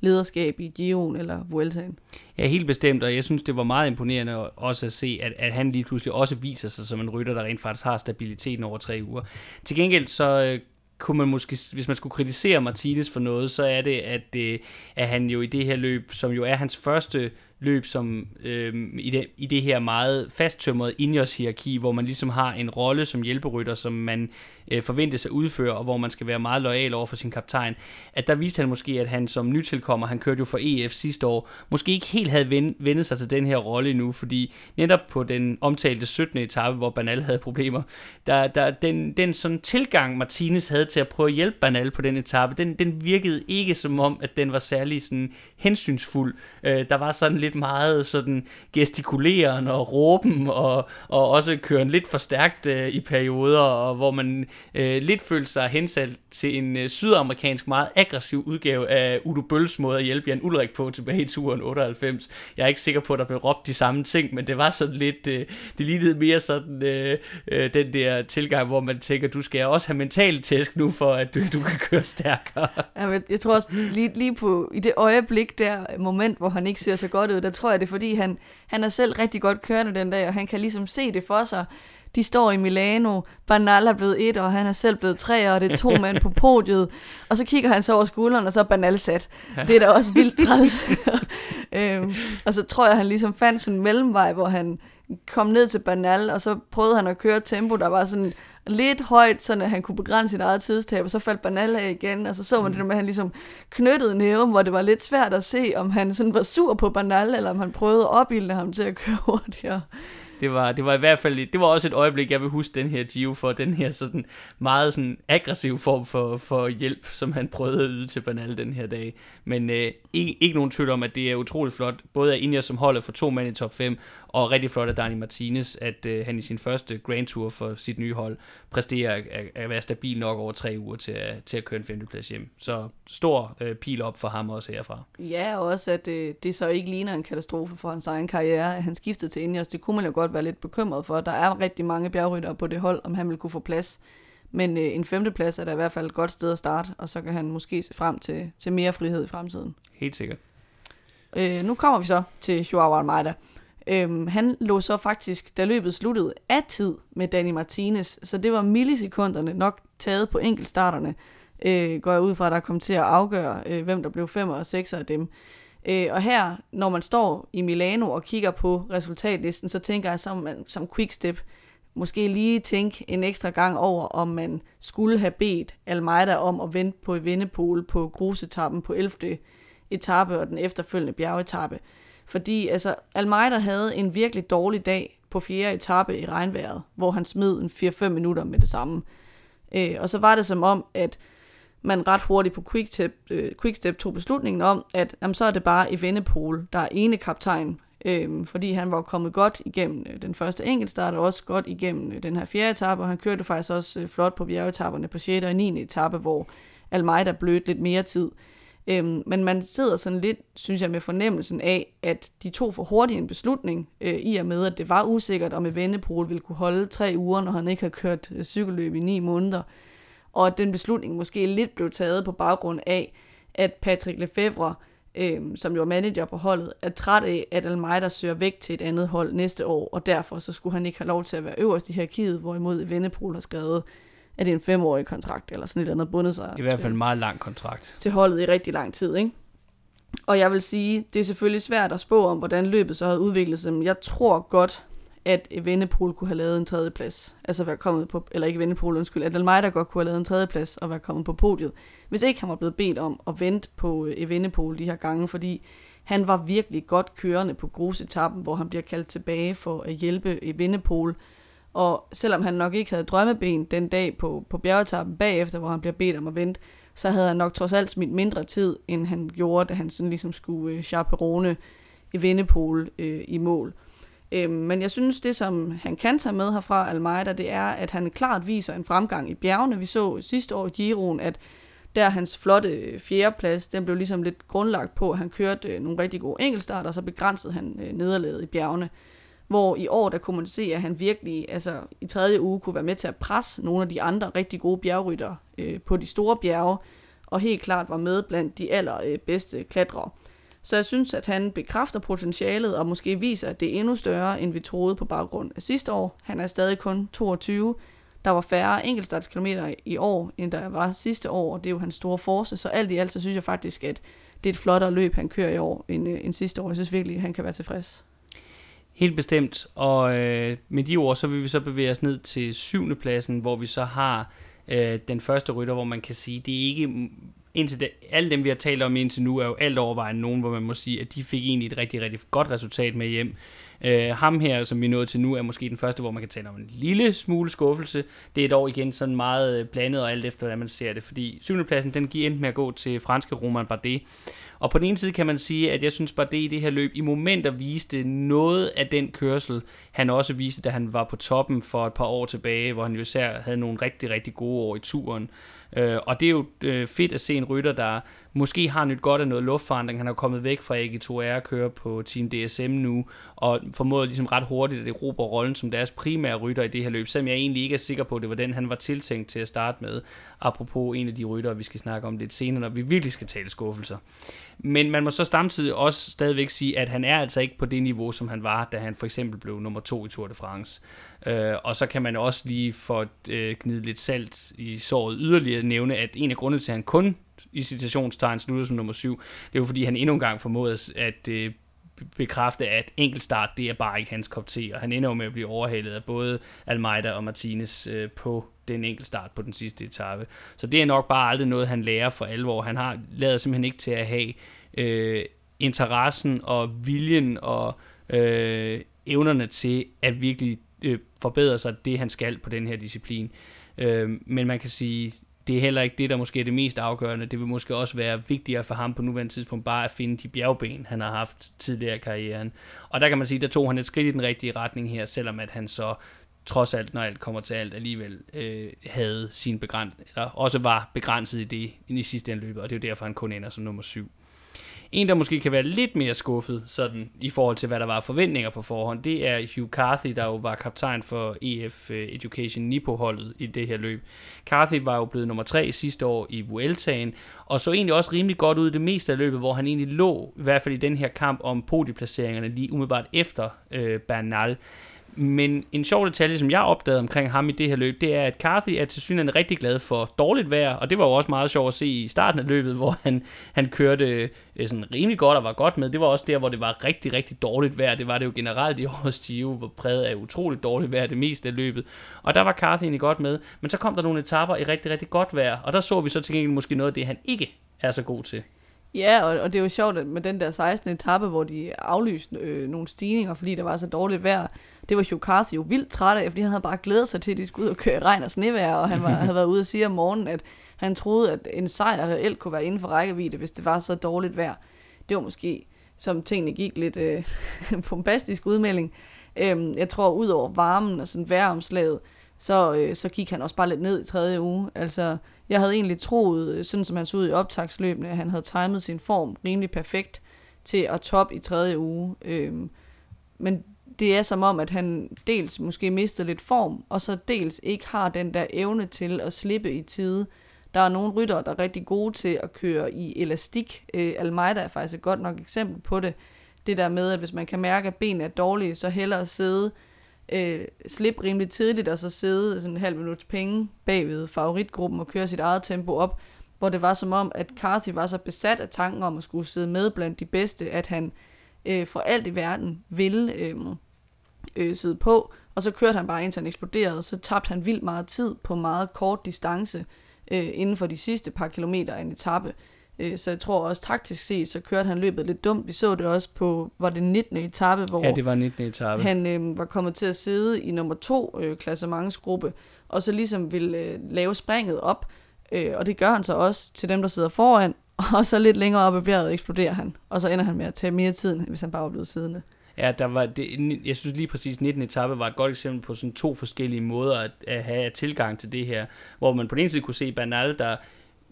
lederskab i Giroen eller Vueltaen. Ja, helt bestemt, og jeg synes, det var meget imponerende også at se, at, at han lige pludselig også viser sig som en rytter, der rent faktisk har stabiliteten over tre uger. Til gengæld så øh, kunne man måske, hvis man skulle kritisere Martinez for noget, så er det, at, øh, at han jo i det her løb, som jo er hans første løb som øh, i, det, i det her meget fasttømrede Ineos-hierarki, hvor man ligesom har en rolle som hjælperytter, som man øh, forventes at udføre, og hvor man skal være meget lojal over for sin kaptajn, at der viste han måske, at han som nytilkommer, han kørte jo for EF sidste år, måske ikke helt havde vendt sig til den her rolle endnu, fordi netop på den omtalte 17. etape, hvor Banal havde problemer, der, der, den, den sådan tilgang, Martinez havde til at prøve at hjælpe Banal på den etape, den, den virkede ikke som om, at den var særlig sådan hensynsfuld. Øh, der var sådan lidt meget sådan gestikuleren og råben, og, og også køren lidt for stærkt øh, i perioder, og hvor man øh, lidt følte sig hensat til en øh, sydamerikansk, meget aggressiv udgave af Udo Bølls måde at hjælpe Jan Ulrik på tilbage i turen 98. Jeg er ikke sikker på, at der blev råbt de samme ting, men det var sådan lidt, øh, det lignede mere sådan øh, øh, den der tilgang, hvor man tænker, du skal også have mental tæsk nu, for at du, du kan køre stærkere. Jeg, jeg tror også, lige, lige på, i det øjeblik der, moment, hvor han ikke ser så godt ud, der tror jeg, det er fordi, han, han er selv rigtig godt kørende den dag, og han kan ligesom se det for sig, de står i Milano, Banal er blevet et, og han er selv blevet tre, og det er to mænd på podiet. Og så kigger han så over skulderen, og så er Banal sat. Det er da også vildt træls. øhm, og så tror jeg, han ligesom fandt sådan en mellemvej, hvor han kom ned til Banal, og så prøvede han at køre et tempo, der var sådan lidt højt, så han kunne begrænse sit eget tidstab, og så faldt Banal af igen, og så så man mm. det med, at han ligesom knyttede næven, hvor det var lidt svært at se, om han sådan var sur på Banal, eller om han prøvede at opbilde ham til at køre hurtigere det var, det var i hvert fald, det var også et øjeblik, jeg vil huske den her Gio for, den her sådan meget sådan aggressiv form for, for hjælp, som han prøvede at yde til Bernal den her dag. Men øh, ikke, ikke nogen tvivl om, at det er utroligt flot, både af Ineos som holder for to mand i top 5, og rigtig flot af Dani Martinez, at øh, han i sin første Grand Tour for sit nye hold præsterer at, at være stabil nok over tre uger til at, til at køre en femteplads hjem. Så stor øh, pil op for ham også herfra. Ja, og også at øh, det så ikke ligner en katastrofe for hans egen karriere, at han skiftede til Ineos. Det kunne man jo godt være lidt bekymret for. Der er rigtig mange bjergryttere på det hold, om han vil kunne få plads. Men øh, en femteplads er da i hvert fald et godt sted at starte, og så kan han måske se frem til, til mere frihed i fremtiden. Helt sikkert. Øh, nu kommer vi så til Joao Almeida. Øhm, han lå så faktisk, da løbet sluttede, af tid med Danny Martinez, så det var millisekunderne nok taget på enkeltstarterne, øh, går jeg ud fra, at der kom til at afgøre, øh, hvem der blev femmer og sekser af dem. Øh, og her, når man står i Milano og kigger på resultatlisten, så tænker jeg som, som quickstep, måske lige tænke en ekstra gang over, om man skulle have bedt Almeida om at vente på Vindepol på grusetappen på 11. etape og den efterfølgende bjergetappe. Fordi altså, Almeida havde en virkelig dårlig dag på fjerde etape i regnvejret, hvor han smed en 4-5 minutter med det samme. Øh, og så var det som om, at man ret hurtigt på Quickstep, øh, Quickstep tog beslutningen om, at jamen, så er det bare Evenepoel, der er ene kaptajn, øh, fordi han var kommet godt igennem øh, den første enkeltstart, og også godt igennem øh, den her fjerde etape, og han kørte faktisk også øh, flot på bjergetapperne på 6. og 9. etape, hvor Almeida blødte lidt mere tid. Øhm, men man sidder sådan lidt, synes jeg, med fornemmelsen af, at de tog for hurtigt en beslutning, øh, i og med, at det var usikkert, om Evenepoel ville kunne holde tre uger, når han ikke har kørt øh, cykelløb i ni måneder. Og at den beslutning måske lidt blev taget på baggrund af, at Patrick Lefebvre, øh, som jo er manager på holdet, er træt af, at Almeida søger væk til et andet hold næste år, og derfor så skulle han ikke have lov til at være øverst i hierarkiet, hvorimod Evenepoel har skrevet, at det er en femårig kontrakt, eller sådan et eller andet bundet sig. I hvert fald en meget lang kontrakt. Til holdet i rigtig lang tid, ikke? Og jeg vil sige, det er selvfølgelig svært at spå om, hvordan løbet så havde udviklet sig, men jeg tror godt, at Vennepol kunne have lavet en tredjeplads. Altså være kommet på, eller ikke Vennepol, undskyld, at Almeida godt kunne have lavet en tredjeplads og være kommet på podiet. Hvis ikke han var blevet bedt om at vente på Vennepol de her gange, fordi han var virkelig godt kørende på grusetappen, hvor han bliver kaldt tilbage for at hjælpe Vennepol. Og selvom han nok ikke havde drømmeben den dag på, på bjergetappen bagefter, hvor han bliver bedt om at vente, så havde han nok trods alt smidt mindre tid, end han gjorde, da han sådan ligesom skulle øh, chaperone i Vennepol øh, i mål. Øh, men jeg synes, det som han kan tage med herfra, Almeida, det er, at han klart viser en fremgang i bjergene. Vi så sidste år i Giroen, at der hans flotte øh, fjerdeplads, den blev ligesom lidt grundlagt på, at han kørte øh, nogle rigtig gode enkeltstarter, og så begrænsede han øh, nederlaget i bjergene. Hvor i år, der kunne man se, at han virkelig altså, i tredje uge kunne være med til at presse nogle af de andre rigtig gode bjergrytter øh, på de store bjerge, og helt klart var med blandt de allerbedste øh, klatrere. Så jeg synes, at han bekræfter potentialet og måske viser, at det er endnu større, end vi troede på baggrund af sidste år. Han er stadig kun 22. Der var færre enkeltstartskilometer i år, end der var sidste år, og det er jo hans store force. Så alt i alt, så synes jeg faktisk, at det er et flottere løb, han kører i år, end, øh, end sidste år. Jeg synes virkelig, at han kan være tilfreds. Helt bestemt, og øh, med de ord, så vil vi så bevæge os ned til syvende pladsen, hvor vi så har øh, den første rytter, hvor man kan sige, det er ikke, indtil det, alle dem vi har talt om indtil nu, er jo alt overvejende nogen, hvor man må sige, at de fik egentlig et rigtig, rigtig godt resultat med hjem. Øh, ham her, som vi nåede til nu, er måske den første, hvor man kan tale om en lille smule skuffelse. Det er dog igen sådan meget blandet og alt efter, hvordan man ser det, fordi syvende pladsen, den giver enten med at gå til franske Roman Bardet, og på den ene side kan man sige, at jeg synes bare, det i det her løb i momenter viste noget af den kørsel, han også viste, da han var på toppen for et par år tilbage, hvor han jo især havde nogle rigtig, rigtig gode år i turen. Øh, og det er jo øh, fedt at se en rytter, der måske har han nyt godt af noget luftforandring. Han er kommet væk fra AG2R og kører på Team DSM nu, og formåede ligesom ret hurtigt at erobre rollen som deres primære rytter i det her løb, selvom jeg egentlig ikke er sikker på, at det var den, han var tiltænkt til at starte med. Apropos en af de rytter, vi skal snakke om lidt senere, når vi virkelig skal tale skuffelser. Men man må så samtidig også stadigvæk sige, at han er altså ikke på det niveau, som han var, da han for eksempel blev nummer to i Tour de France. Øh, og så kan man også lige få øh, gnide lidt salt i såret yderligere nævne, at en af grundene til, at han kun i citationstegn slutter som nummer syv, det er jo fordi, han endnu en gang formåede at øh, bekræfte, at enkeltstart, det er bare ikke hans kop te, og han ender jo med at blive overhalet af både Almeida og Martinez øh, på den enkeltstart på den sidste etape. Så det er nok bare aldrig noget, han lærer for alvor. Han har lavet simpelthen ikke til at have øh, interessen og viljen og øh, evnerne til at virkelig øh, forbedre sig det, han skal på den her disciplin. Øh, men man kan sige, det er heller ikke det, der måske er det mest afgørende. Det vil måske også være vigtigere for ham på nuværende tidspunkt bare at finde de bjergben, han har haft tidligere i karrieren. Og der kan man sige, der tog han et skridt i den rigtige retning her, selvom at han så trods alt, når alt kommer til alt, alligevel øh, havde sin begrænsning, eller også var begrænset i det i sidste ende løbet, og det er jo derfor, han kun ender som nummer syv. En, der måske kan være lidt mere skuffet sådan, i forhold til, hvad der var forventninger på forhånd, det er Hugh Carthy, der jo var kaptajn for EF øh, Education Nippo-holdet i det her løb. Carthy var jo blevet nummer tre sidste år i Vueltaen, og så egentlig også rimelig godt ud i det meste af løbet, hvor han egentlig lå, i hvert fald i den her kamp om podieplaceringerne, lige umiddelbart efter øh, Bernal. Men en sjov detalje, som jeg opdagede omkring ham i det her løb, det er, at Carthy er til synligheden rigtig glad for dårligt vejr, og det var jo også meget sjovt at se i starten af løbet, hvor han, han kørte øh, sådan rimelig godt og var godt med. Det var også der, hvor det var rigtig, rigtig dårligt vejr. Det var det jo generelt i årets Giro, hvor præget af utroligt dårligt vejr det meste af løbet. Og der var Carthy egentlig godt med, men så kom der nogle etapper i rigtig, rigtig godt vejr, og der så vi så til gengæld måske noget af det, han ikke er så god til. Ja, og, og det er jo sjovt at med den der 16. etape, hvor de aflyste øh, nogle stigninger, fordi der var så dårligt vejr. Det var Carthy jo vildt træt af, fordi han havde bare glædet sig til, at de skulle ud og køre i regn og snevejr, og han var, havde været ude og sige om morgenen, at han troede, at en sejr reelt kunne være inden for rækkevidde, hvis det var så dårligt vejr. Det var måske, som tingene gik lidt øh, bombastisk udmelding. Øhm, jeg tror, ud over varmen og sådan vejromslaget, så, øh, så gik han også bare lidt ned i tredje uge. Altså, jeg havde egentlig troet, øh, sådan som han så ud i optagsløbene, at han havde timet sin form rimelig perfekt til at top i tredje uge. Øhm, men det er som om, at han dels måske mistede lidt form, og så dels ikke har den der evne til at slippe i tide. Der er nogle rytter, der er rigtig gode til at køre i elastik. Øh, Almeida er faktisk et godt nok eksempel på det. Det der med, at hvis man kan mærke, at benene er dårlige, så hellere sidde øh, slippe rimelig tidligt, og så sidde sådan en halv minuts penge bagved favoritgruppen og køre sit eget tempo op, hvor det var som om, at Carthy var så besat af tanken om at skulle sidde med blandt de bedste, at han øh, for alt i verden ville øh, øh, sidde på, og så kørte han bare indtil han eksploderede, og så tabte han vildt meget tid på meget kort distance øh, inden for de sidste par kilometer af en etape. Øh, så jeg tror også taktisk set, så kørte han løbet lidt dumt. Vi så det også på, var det 19. etape, hvor ja, det var 19. etape. han øh, var kommet til at sidde i nummer to øh, klassementsgruppe, og så ligesom ville øh, lave springet op, øh, og det gør han så også til dem, der sidder foran, og så lidt længere op i bjerget eksploderer han, og så ender han med at tage mere tid, hvis han bare var blevet siddende. Ja, der var det, jeg synes lige præcis 19. etape var et godt eksempel på sådan to forskellige måder at, at have tilgang til det her, hvor man på den ene side kunne se Bernal, der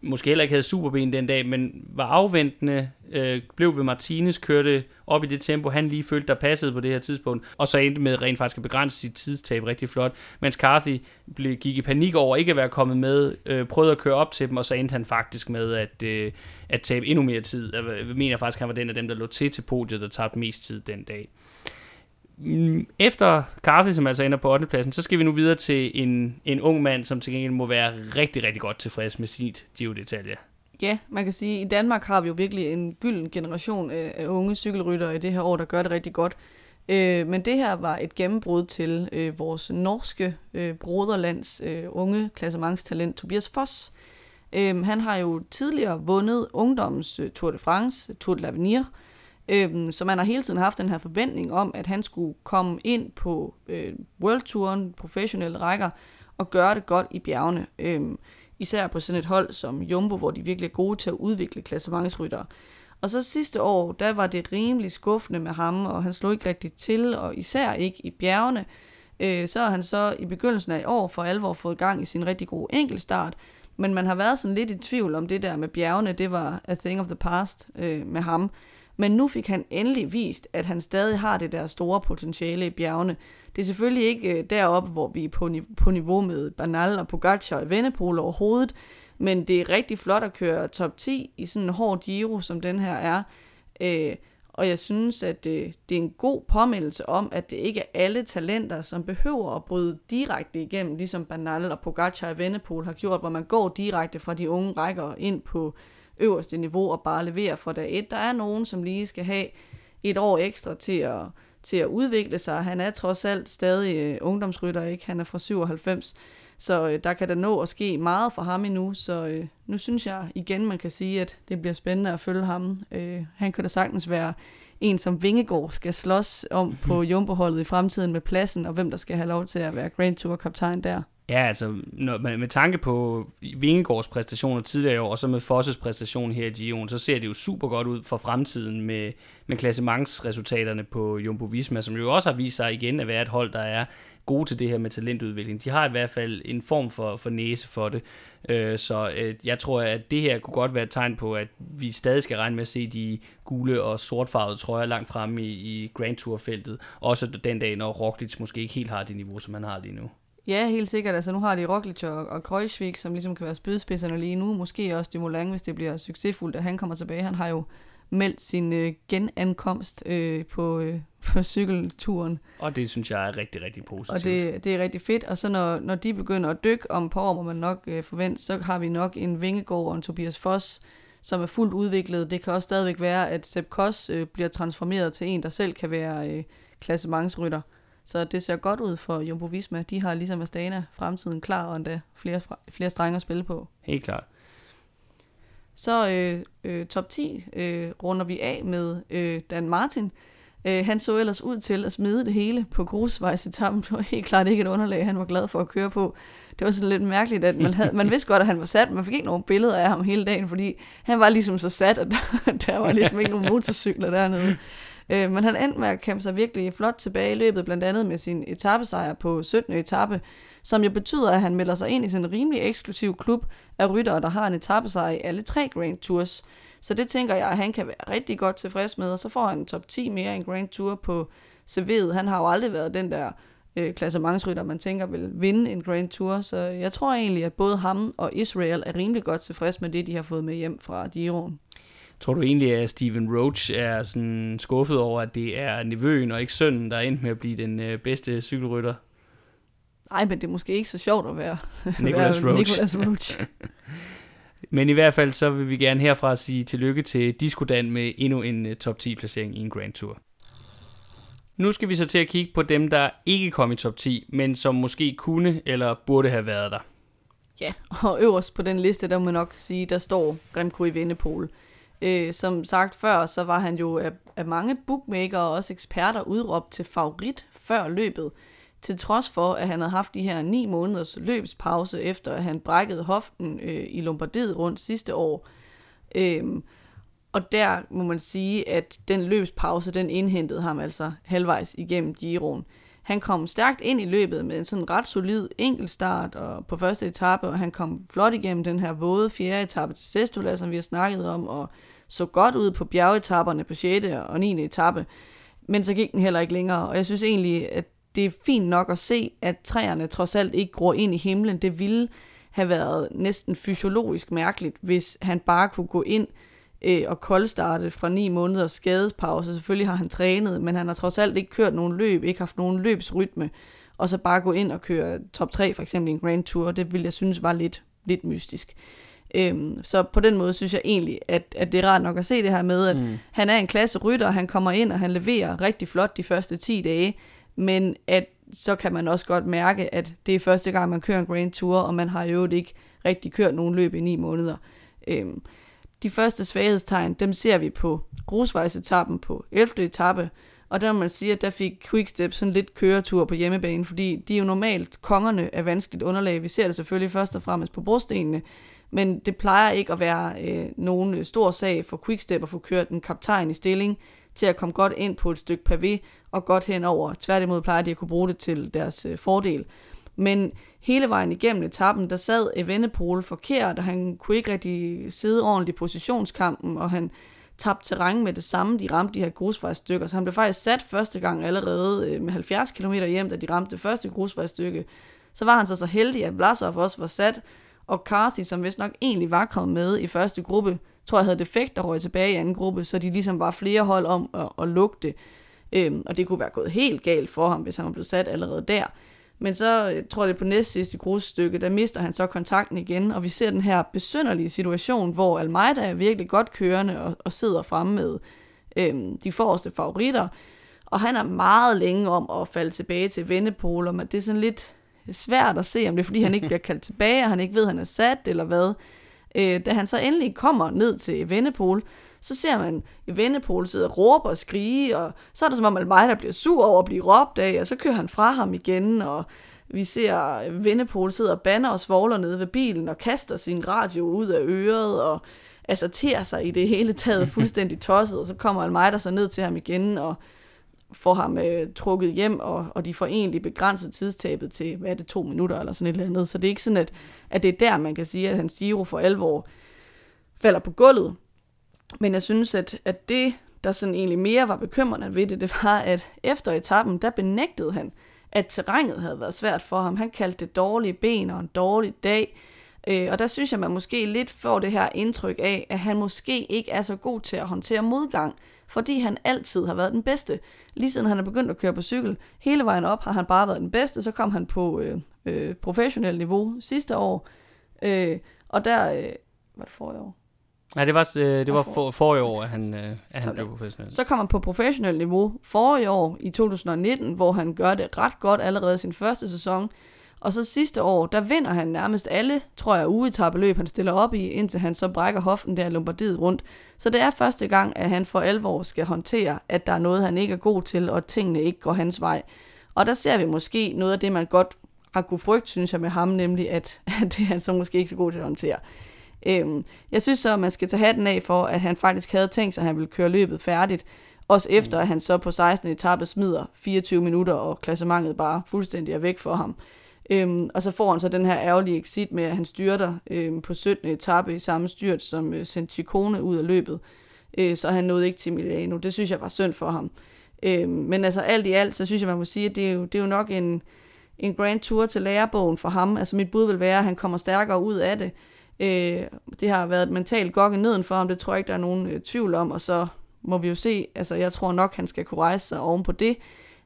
måske heller ikke havde superben den dag, men var afventende, øh, blev ved Martinez, kørte op i det tempo, han lige følte, der passede på det her tidspunkt, og så endte med rent faktisk at begrænse sit tidstab rigtig flot, mens Carthy blev, gik i panik over ikke at være kommet med, øh, prøvede at køre op til dem, og så endte han faktisk med at, øh, at tabe endnu mere tid. Jeg mener faktisk, at han var den af dem, der lå til til podiet, der tabte mest tid den dag efter Carthy, som altså ender på 8. pladsen, så skal vi nu videre til en, en ung mand, som til gengæld må være rigtig, rigtig godt tilfreds med sit Giro d'Italia. Ja, man kan sige, at i Danmark har vi jo virkelig en gylden generation øh, af unge cykelryttere i det her år, der gør det rigtig godt. Øh, men det her var et gennembrud til øh, vores norske øh, broderlands øh, unge klassementstalent Tobias Foss. Øh, han har jo tidligere vundet ungdommens Tour de France, Tour de l'Avenir, Øhm, så man har hele tiden haft den her forventning om, at han skulle komme ind på øh, World Touren, professionelle rækker, og gøre det godt i bjergene. Øhm, især på sådan et hold som Jumbo, hvor de virkelig er gode til at udvikle klassementsryttere. Og så sidste år, der var det rimelig skuffende med ham, og han slog ikke rigtig til, og især ikke i bjergene. Øh, så har han så i begyndelsen af i år for alvor fået gang i sin rigtig gode enkeltstart, men man har været sådan lidt i tvivl om det der med bjergene, det var a thing of the past øh, med ham. Men nu fik han endelig vist, at han stadig har det der store potentiale i bjergene. Det er selvfølgelig ikke øh, deroppe, hvor vi er på, på niveau med Banal og Pogacar og Vennepol overhovedet, men det er rigtig flot at køre top 10 i sådan en hård Giro, som den her er. Øh, og jeg synes, at det, det er en god påmindelse om, at det ikke er alle talenter, som behøver at bryde direkte igennem, ligesom Banal og Pogacar og Vennepol har gjort, hvor man går direkte fra de unge rækker ind på øverste niveau og bare leverer fra dag et. Der er nogen, som lige skal have et år ekstra til at, til at udvikle sig. Han er trods alt stadig uh, ungdomsrytter, ikke? Han er fra 97, så uh, der kan der nå at ske meget for ham endnu. Så uh, nu synes jeg igen, man kan sige, at det bliver spændende at følge ham. Uh, han kan da sagtens være en, som Vingegaard skal slås om på Jumbo-holdet i fremtiden med pladsen, og hvem der skal have lov til at være Grand Tour-kaptajn der. Ja, altså når, med, med tanke på Vingegaards præstationer tidligere i år, og så med Fosses præstation her i Gion, så ser det jo super godt ud for fremtiden med, med klassementsresultaterne på Jumbo Visma, som jo også har vist sig igen at være et hold, der er gode til det her med talentudvikling. De har i hvert fald en form for, for næse for det. Øh, så øh, jeg tror, at det her kunne godt være et tegn på, at vi stadig skal regne med at se de gule og sortfarvede trøjer langt fremme i, i Grand Tour-feltet. Også den dag, når Roglic måske ikke helt har det niveau, som han har lige nu. Ja, helt sikkert. Altså, nu har de Roglic og, og Kreuzvik, som ligesom kan være spydspidserne lige nu. Måske også Dumoulin, hvis det bliver succesfuldt, at han kommer tilbage. Han har jo meldt sin øh, genankomst øh, på, øh, på cykelturen. Og det synes jeg er rigtig, rigtig positivt. Og det, det er rigtig fedt. Og så når, når de begynder at dykke om på år, må man nok øh, forvente, så har vi nok en Vingegaard og en Tobias Foss, som er fuldt udviklet. Det kan også stadigvæk være, at Sepp Koss øh, bliver transformeret til en, der selv kan være øh, klassementsrytter. Så det ser godt ud for Jumbo Visma. De har ligesom Astana fremtiden klar, og endda flere, flere strenge at spille på. Helt klart. Så øh, øh, top 10 øh, runder vi af med øh, Dan Martin. Øh, han så ellers ud til at smide det hele på grusvejsetappen. Det var helt klart ikke et underlag, han var glad for at køre på. Det var sådan lidt mærkeligt, at man, havde, man vidste godt, at han var sat, man fik ikke nogen billeder af ham hele dagen, fordi han var ligesom så sat, at der, der var ligesom ikke nogen motorcykler dernede. Øh, men han endte med at kæmpe sig virkelig flot tilbage i løbet, blandt andet med sin etappesejr på 17. etape, som jo betyder, at han melder sig ind i sin rimelig eksklusiv klub af ryttere, der har en etappesejr i alle tre Grand Tours. Så det tænker jeg, at han kan være rigtig godt tilfreds med, og så får han en top 10 mere en Grand Tour på CV'et. Han har jo aldrig været den der øh, klassementsrytter, man tænker vil vinde en Grand Tour, så jeg tror egentlig, at både ham og Israel er rimelig godt tilfreds med det, de har fået med hjem fra Giroen. Tror du egentlig, at Steven Roach er sådan skuffet over, at det er nevøen og ikke sønnen, der er endt med at blive den øh, bedste cykelrytter? Nej, men det er måske ikke så sjovt at være Nicholas Roach. Nicholas Roach. men i hvert fald så vil vi gerne herfra sige tillykke til Discodan med endnu en uh, top 10 placering i en Grand Tour. Nu skal vi så til at kigge på dem, der ikke kom i top 10, men som måske kunne eller burde have været der. Ja, og øverst på den liste, der må nok sige, der står Remco i Vindepol. Øh, som sagt før, så var han jo af, af mange bookmaker og også eksperter udråbt til favorit før løbet, til trods for, at han havde haft de her ni måneders løbspause, efter at han brækkede hoften øh, i Lombardiet rundt sidste år. Øhm, og der må man sige, at den løbspause, den indhentede ham altså halvvejs igennem Giroen. Han kom stærkt ind i løbet med en sådan ret solid enkeltstart og på første etape, og han kom flot igennem den her våde fjerde etape til Sestola, som vi har snakket om, og så godt ud på bjergetapperne på 6. og 9. etape, men så gik den heller ikke længere, og jeg synes egentlig, at det er fint nok at se, at træerne trods alt ikke gror ind i himlen. Det ville have været næsten fysiologisk mærkeligt, hvis han bare kunne gå ind øh, og koldstarte fra 9 måneders skadespause. Selvfølgelig har han trænet, men han har trods alt ikke kørt nogen løb, ikke haft nogen løbsrytme, og så bare gå ind og køre top 3 for eksempel i en Grand Tour, det ville jeg synes var lidt, lidt mystisk. Øhm, så på den måde synes jeg egentlig, at, at det er rart nok at se det her med, at mm. han er en klasse rytter, han kommer ind, og han leverer rigtig flot de første 10 dage, men at så kan man også godt mærke, at det er første gang, man kører en Grand Tour, og man har jo ikke rigtig kørt nogen løb i ni måneder. Øhm, de første svaghedstegn, dem ser vi på grusvejsetappen på 11. etape, og der må man sige, at der fik Quickstep sådan lidt køretur på hjemmebane, fordi de er jo normalt kongerne af vanskeligt underlag. Vi ser det selvfølgelig først og fremmest på brostenene, men det plejer ikke at være øh, nogen øh, stor sag for Quickstep at få kørt en kaptajn i stilling til at komme godt ind på et stykke pavé og godt henover. Tværtimod plejer de at kunne bruge det til deres øh, fordel. Men hele vejen igennem etappen, der sad Evenepoel forkert, og han kunne ikke rigtig sidde ordentligt i positionskampen, og han tabte terræn med det samme. De ramte de her grusvejstykker, så han blev faktisk sat første gang allerede øh, med 70 km hjem, da de ramte det første grusvejstykke. Så var han så så heldig, at Vlasov også var sat, og Carthy, som vist nok egentlig var kommet med i første gruppe, tror jeg havde defekt og røg tilbage i anden gruppe, så de ligesom var flere hold om at, at lugte. Øhm, og det kunne være gået helt galt for ham, hvis han var blevet sat allerede der. Men så jeg tror jeg, det på næst sidste grusstykke, der mister han så kontakten igen, og vi ser den her besynderlige situation, hvor Almeida er virkelig godt kørende og, og sidder fremme med øhm, de forreste favoritter, og han er meget længe om at falde tilbage til vendepoler, men det er sådan lidt svært at se, om det er fordi, han ikke bliver kaldt tilbage, og han ikke ved, at han er sat, eller hvad. Øh, da han så endelig kommer ned til Vennepol, så ser man Vennepol sidde og råbe og skrige, og så er det som om, at mig, der bliver sur over at blive råbt af, og så kører han fra ham igen, og vi ser Vennepol sidde og banner og svogler nede ved bilen, og kaster sin radio ud af øret, og altså sig i det hele taget fuldstændig tosset, og så kommer Almeida så ned til ham igen, og får ham øh, trukket hjem, og, og de får egentlig begrænset tidstabet til, hvad er det, to minutter eller sådan et eller andet. Så det er ikke sådan, at, at det er der, man kan sige, at hans Giro for alvor falder på gulvet. Men jeg synes, at, at det, der sådan egentlig mere var bekymrende ved det, det var, at efter etappen, der benægtede han, at terrænet havde været svært for ham. Han kaldte det dårlige ben og en dårlig dag. Øh, og der synes jeg, man måske lidt får det her indtryk af, at han måske ikke er så god til at håndtere modgang fordi han altid har været den bedste. Lige siden han er begyndt at køre på cykel, hele vejen op har han bare været den bedste. Så kom han på øh, øh, professionel niveau sidste år, øh, og der... Øh, var det forrige år? Nej, det var, øh, det var for, forrige år, at han, øh, at han blev professionel. Så kom han på professionel niveau forrige år i 2019, hvor han gør det ret godt allerede sin første sæson. Og så sidste år, der vinder han nærmest alle, tror jeg, ugetabeløb, han stiller op i, indtil han så brækker hoften der Lombardiet rundt. Så det er første gang, at han for alvor skal håndtere, at der er noget, han ikke er god til, og at tingene ikke går hans vej. Og der ser vi måske noget af det, man godt har kunne frygte, synes jeg, med ham, nemlig at, at det er han så måske ikke så god til at håndtere. Øhm, jeg synes så, at man skal tage hatten af for, at han faktisk havde tænkt sig, at han ville køre løbet færdigt. Også efter, at han så på 16. etape smider 24 minutter, og klassementet bare fuldstændig er væk for ham. Øhm, og så får han så den her ærgerlige exit med, at han styrter øhm, på 17. etape i samme styrt, som øh, sendte Chicone ud af løbet. Øh, så han nåede ikke til Milano. Det synes jeg var synd for ham. Øhm, men altså alt i alt, så synes jeg, man må sige, at det er jo, det er jo nok en, en grand tour til lærebogen for ham. Altså mit bud vil være, at han kommer stærkere ud af det. Øh, det har været et mentalt gokke neden for ham, det tror jeg ikke, der er nogen øh, tvivl om, og så må vi jo se, altså jeg tror nok, han skal kunne rejse sig oven på det.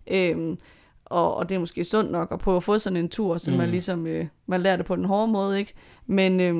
Øh, og, og det er måske sundt nok at prøve at få sådan en tur, så mm. man ligesom, øh, man lærer det på den hårde måde, ikke? Men øh,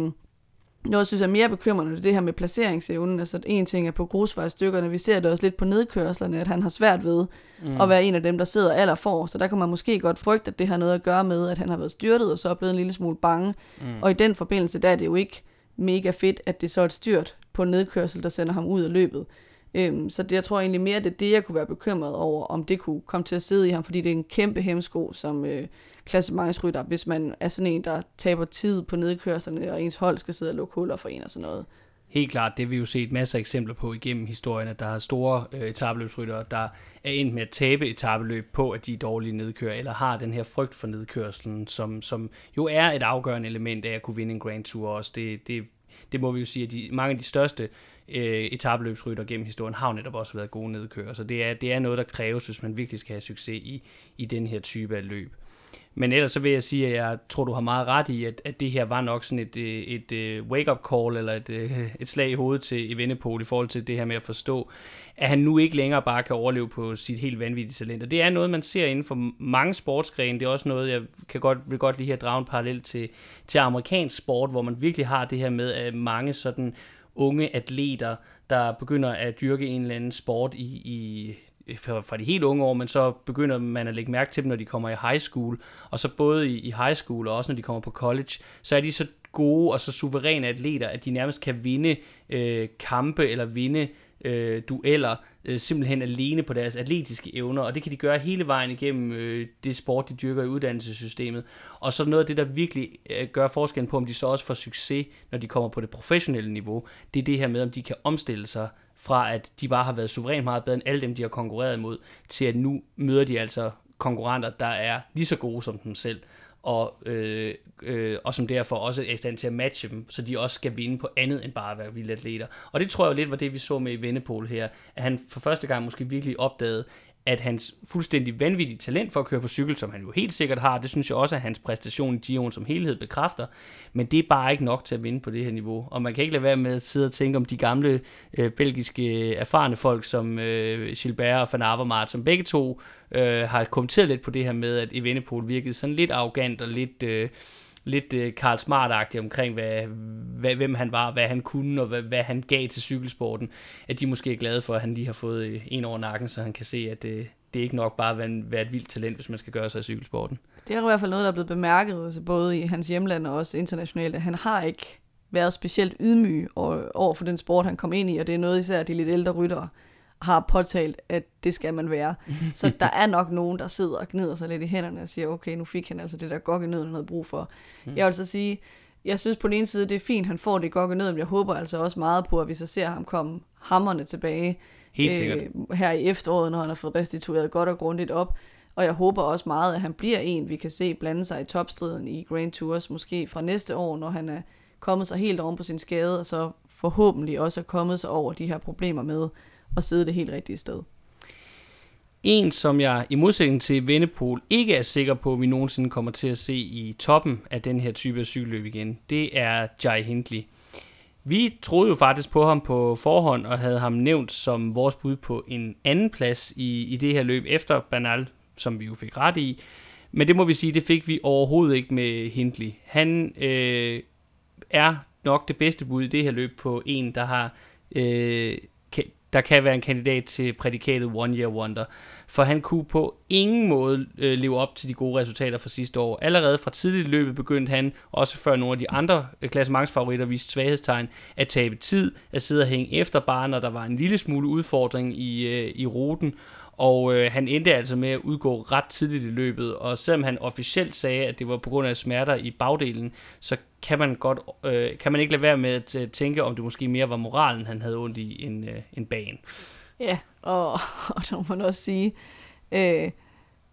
noget, jeg synes er mere bekymrende, det er det her med placeringsevnen. Altså en ting er på grusvejstykkerne, vi ser det også lidt på nedkørslerne, at han har svært ved mm. at være en af dem, der sidder aller for. Så der kan man måske godt frygte, at det har noget at gøre med, at han har været styrtet, og så er blevet en lille smule bange. Mm. Og i den forbindelse, der er det jo ikke mega fedt, at det så er et styrt på en nedkørsel, der sender ham ud af løbet. Øhm, så det, jeg tror egentlig mere, det er det, jeg kunne være bekymret over, om det kunne komme til at sidde i ham, fordi det er en kæmpe hemsko som øh, klassementsrytter, hvis man er sådan en, der taber tid på nedkørslerne, og ens hold skal sidde og lukke huller for en og sådan noget. Helt klart, det vi jo set masser af eksempler på igennem historien, at der er store øh, etabeløbsryttere, der er endt med at tabe etabeløb på, at de er dårlige nedkører, eller har den her frygt for nedkørslen, som, som jo er et afgørende element af at kunne vinde en Grand Tour også. Det, det, det må vi jo sige, at de, mange af de største øh, Øh, etabeløbsrytter gennem historien har netop også været gode nedkører. Så det er, det er noget, der kræves, hvis man virkelig skal have succes i, i den her type af løb. Men ellers så vil jeg sige, at jeg tror, du har meget ret i, at, at det her var nok sådan et, øh, et, et wake-up call, eller et, et slag i hovedet til Evenepoel i forhold til det her med at forstå, at han nu ikke længere bare kan overleve på sit helt vanvittige talent. Og det er noget, man ser inden for mange sportsgrene. Det er også noget, jeg kan godt, vil godt lige her drage en parallel til, til amerikansk sport, hvor man virkelig har det her med, at mange sådan unge atleter, der begynder at dyrke en eller anden sport i, i fra de helt unge år, men så begynder man at lægge mærke til dem, når de kommer i high school, og så både i, i high school og også når de kommer på college, så er de så gode og så suveræne atleter, at de nærmest kan vinde øh, kampe eller vinde øh, dueller øh, simpelthen alene på deres atletiske evner, og det kan de gøre hele vejen igennem øh, det sport, de dyrker i uddannelsessystemet. Og så noget af det, der virkelig øh, gør forskellen på, om de så også får succes, når de kommer på det professionelle niveau, det er det her med, om de kan omstille sig fra, at de bare har været suverænt meget bedre end alle dem, de har konkurreret imod, til at nu møder de altså konkurrenter, der er lige så gode som dem selv og, øh, øh, og som derfor også er i stand til at matche dem, så de også skal vinde på andet end bare at være vilde atleter. Og det tror jeg lidt var det, vi så med i Vendepol her, at han for første gang måske virkelig opdagede, at hans fuldstændig vanvittige talent for at køre på cykel, som han jo helt sikkert har, det synes jeg også, at hans præstation i Giroen som helhed bekræfter, men det er bare ikke nok til at vinde på det her niveau. Og man kan ikke lade være med at sidde og tænke om de gamle øh, belgiske øh, erfarne folk, som øh, Gilbert og Van Avermaet, som begge to øh, har kommenteret lidt på det her med, at Evenepoel virkede sådan lidt arrogant og lidt... Øh, lidt øh, Karl smart omkring, hvad, hvad, hvem han var, hvad han kunne, og hvad, hvad han gav til cykelsporten, at de måske er glade for, at han lige har fået øh, en over nakken, så han kan se, at øh, det er ikke nok bare at være, være et vildt talent, hvis man skal gøre sig i cykelsporten. Det er i hvert fald noget, der er blevet bemærket, altså både i hans hjemland og også internationalt, at han har ikke været specielt ydmyg over for den sport, han kom ind i, og det er noget især de lidt ældre ryttere har påtalt, at det skal man være. Så der er nok nogen, der sidder og gnider sig lidt i hænderne og siger, okay, nu fik han altså det der gokkenød, han havde brug for. Mm. Jeg vil så sige, jeg synes på den ene side, det er fint, han får det gokkenød, men jeg håber altså også meget på, at vi så ser ham komme hammerne tilbage Helt sikkert. Øh, her i efteråret, når han har fået restitueret godt og grundigt op. Og jeg håber også meget, at han bliver en, vi kan se blande sig i topstriden i Grand Tours, måske fra næste år, når han er kommet sig helt oven på sin skade, og så forhåbentlig også er kommet sig over de her problemer med at sidde det helt rigtige sted. En, som jeg i modsætning til Vennepol ikke er sikker på, at vi nogensinde kommer til at se i toppen af den her type af cykelløb igen, det er Jai Hindley. Vi troede jo faktisk på ham på forhånd og havde ham nævnt som vores bud på en anden plads i, i det her løb efter Banal, som vi jo fik ret i. Men det må vi sige, det fik vi overhovedet ikke med Hindley. Han øh, er nok det bedste bud i det her løb på en, der har øh, der kan være en kandidat til prædikatet One Year Wonder. For han kunne på ingen måde øh, leve op til de gode resultater fra sidste år. Allerede fra tidligt i løbet begyndte han, også før nogle af de andre øh, klassementsfavoritter viste svaghedstegn, at tabe tid, at sidde og hænge efter bare, når der var en lille smule udfordring i, øh, i ruten og øh, han endte altså med at udgå ret tidligt i løbet, og selvom han officielt sagde, at det var på grund af smerter i bagdelen, så kan man godt øh, kan man ikke lade være med at tænke, om det måske mere var moralen, han havde ondt i en, øh, en bagen. Ja, og, og der må man også sige, øh,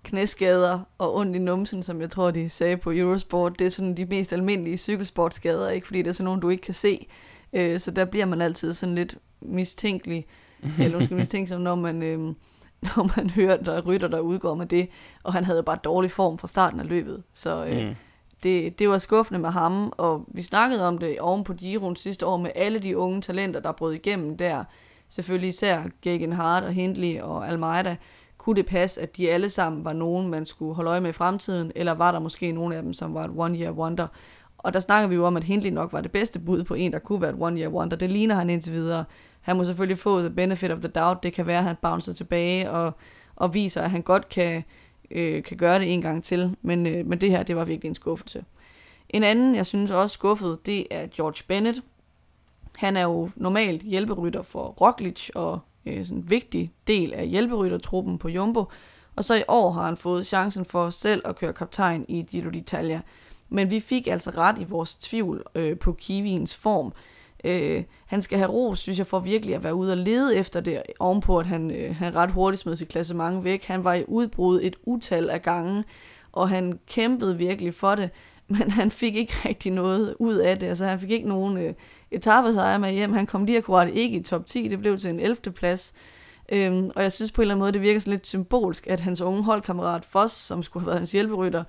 knæskader og ondt i numsen, som jeg tror, de sagde på Eurosport, det er sådan de mest almindelige cykelsportskader, ikke? fordi det er sådan nogle, du ikke kan se. Øh, så der bliver man altid sådan lidt mistænkelig, eller måske mistænksom, når man... Øh, når man hører, der rytter, der udgår med det. Og han havde bare dårlig form fra starten af løbet. Så øh, mm. det, det var skuffende med ham. Og vi snakkede om det oven på Giron sidste år med alle de unge talenter, der brød igennem der. Selvfølgelig især Gagan Hart og Hindley og Almeida. Kunne det passe, at de alle sammen var nogen, man skulle holde øje med i fremtiden? Eller var der måske nogen af dem, som var et one-year wonder? Og der snakker vi jo om, at Hindley nok var det bedste bud på en, der kunne være et one-year wonder. Det ligner han indtil videre. Han må selvfølgelig få the benefit of the doubt. Det kan være, at han bouncer tilbage og, og viser, at han godt kan, øh, kan gøre det en gang til. Men, øh, men det her, det var virkelig en skuffelse. En anden, jeg synes også skuffet, det er George Bennett. Han er jo normalt hjælperytter for Roglic og øh, sådan en vigtig del af hjælperyttertruppen på Jumbo. Og så i år har han fået chancen for selv at køre kaptajn i Giro d'Italia. Men vi fik altså ret i vores tvivl øh, på Kiwiens form. Øh, han skal have ros, synes jeg, for virkelig at være ude og lede efter det, ovenpå at han, øh, han ret hurtigt smed sit klassement væk. Han var i udbrud et utal af gange, og han kæmpede virkelig for det, men han fik ikke rigtig noget ud af det. Altså, han fik ikke nogen øh, etappesejre med hjem. Han kom lige akkurat ikke i top 10, det blev til en 11. plads. Øhm, og jeg synes på en eller anden måde, det virker sådan lidt symbolsk, at hans unge holdkammerat Foss, som skulle have været hans hjælperytter,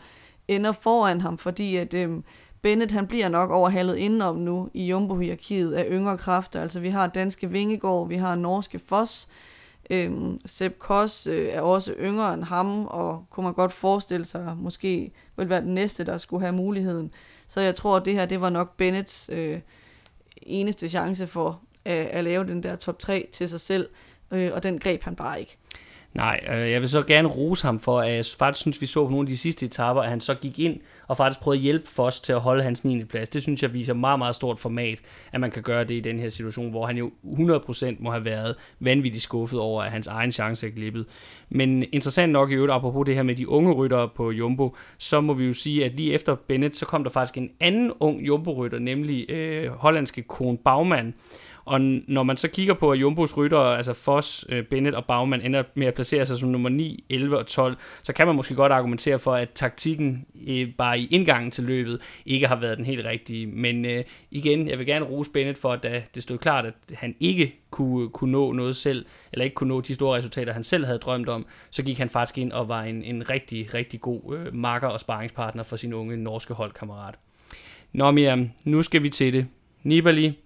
ender foran ham, fordi at, øhm, Bennett han bliver nok overhalet indenom nu i jumbo af yngre kræfter. Altså vi har danske Vingegård, vi har norske Foss, øhm, Sepp Koss øh, er også yngre end ham, og kunne man godt forestille sig, måske vil være den næste, der skulle have muligheden. Så jeg tror, at det her det var nok Bennets øh, eneste chance for at, at lave den der top 3 til sig selv, øh, og den greb han bare ikke. Nej, øh, jeg vil så gerne rose ham for, at jeg faktisk synes, vi så på nogle af de sidste etaper, at han så gik ind og faktisk prøvede at hjælpe Foss til at holde hans 9. plads. Det synes jeg viser meget, meget stort format, at man kan gøre det i den her situation, hvor han jo 100% må have været vanvittigt skuffet over, at hans egen chance er glippet. Men interessant nok i øvrigt, apropos det her med de unge ryttere på Jumbo, så må vi jo sige, at lige efter Bennett, så kom der faktisk en anden ung Jumbo-rytter, nemlig øh, hollandske Kron Baumann, og når man så kigger på, at Jumbos rytter, altså Foss, øh, Bennett og Baumann, ender med at placere sig som nummer 9, 11 og 12, så kan man måske godt argumentere for, at taktikken øh, bare i indgangen til løbet ikke har været den helt rigtige. Men øh, igen, jeg vil gerne rose Bennett for, at da det stod klart, at han ikke kunne, kunne nå noget selv, eller ikke kunne nå de store resultater, han selv havde drømt om, så gik han faktisk ind og var en, en rigtig, rigtig god øh, marker og sparringspartner for sin unge norske holdkammerat. Nå Miriam, nu skal vi til det. Nibali,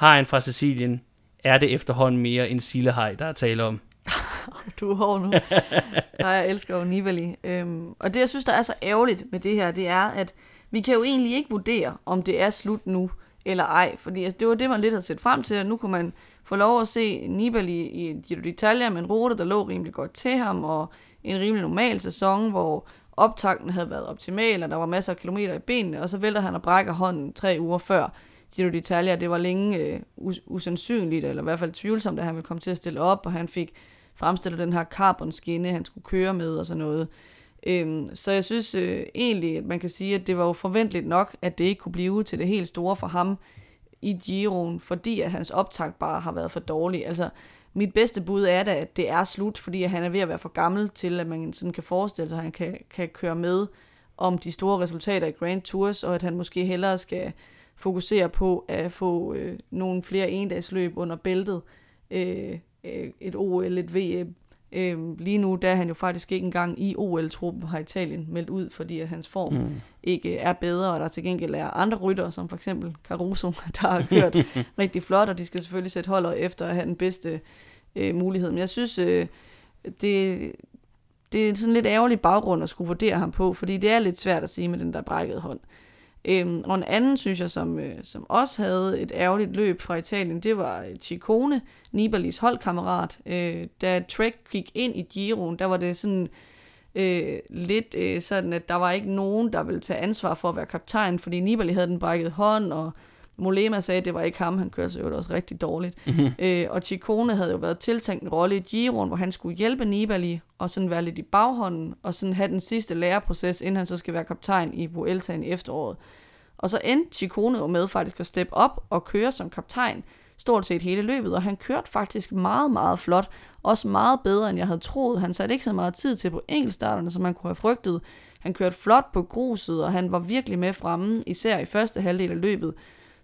har en fra Sicilien, er det efterhånden mere en sillehej, der er tale om. du er hård nu. Nej, jeg elsker jo Nibali. Øhm, og det, jeg synes, der er så ærgerligt med det her, det er, at vi kan jo egentlig ikke vurdere, om det er slut nu eller ej. Fordi altså, det var det, man lidt havde set frem til, og nu kunne man få lov at se Nibali i Giro d'Italia med en rute, der lå rimelig godt til ham, og en rimelig normal sæson, hvor optakten havde været optimal, og der var masser af kilometer i benene, og så vælter han og brækker hånden tre uger før Giro d'Italia. Det var længe øh, usandsynligt, eller i hvert fald tvivlsomt, at han ville komme til at stille op, og han fik fremstillet den her carbon-skinne, han skulle køre med og sådan noget. Øhm, så jeg synes øh, egentlig, at man kan sige, at det var jo forventeligt nok, at det ikke kunne blive til det helt store for ham i Giroen, fordi at hans optakt bare har været for dårlig. Altså, mit bedste bud er da, at det er slut, fordi han er ved at være for gammel til, at man sådan kan forestille sig, at han kan, kan køre med om de store resultater i Grand Tours, og at han måske hellere skal fokusere på at få øh, nogle flere endagsløb under bæltet. Øh, øh et OL, et VM. Øh, lige nu der er han jo faktisk ikke engang i OL-truppen, har Italien meldt ud, fordi at hans form mm. ikke er bedre, og der til gengæld er andre rytter, som for eksempel Caruso, der har kørt rigtig flot, og de skal selvfølgelig sætte holder efter at have den bedste øh, mulighed. Men jeg synes, øh, det, det er sådan lidt ærgerlig baggrund at skulle vurdere ham på, fordi det er lidt svært at sige med den der brækkede hånd. Øhm, og en anden, synes jeg, som, øh, som også havde et ærgerligt løb fra Italien, det var Ciccone, Nibalis holdkammerat. Øh, da Trek gik ind i Giroen, der var det sådan øh, lidt øh, sådan, at der var ikke nogen, der ville tage ansvar for at være kaptajn, fordi Nibali havde den brækket hånd, og Molema sagde, at det var ikke ham, han kørte sig jo også rigtig dårligt. Mm-hmm. Øh, og Ciccone havde jo været tiltænkt en rolle i Giroen, hvor han skulle hjælpe Nibali, og sådan være lidt i baghånden, og sådan have den sidste læreproces, inden han så skal være kaptajn i Vueltaen efteråret. Og så endte Ciccone jo med faktisk at steppe op og køre som kaptajn, stort set hele løbet, og han kørte faktisk meget, meget flot, også meget bedre, end jeg havde troet. Han satte ikke så meget tid til på enkeltstarterne, som man kunne have frygtet. Han kørte flot på gruset, og han var virkelig med fremme, især i første halvdel af løbet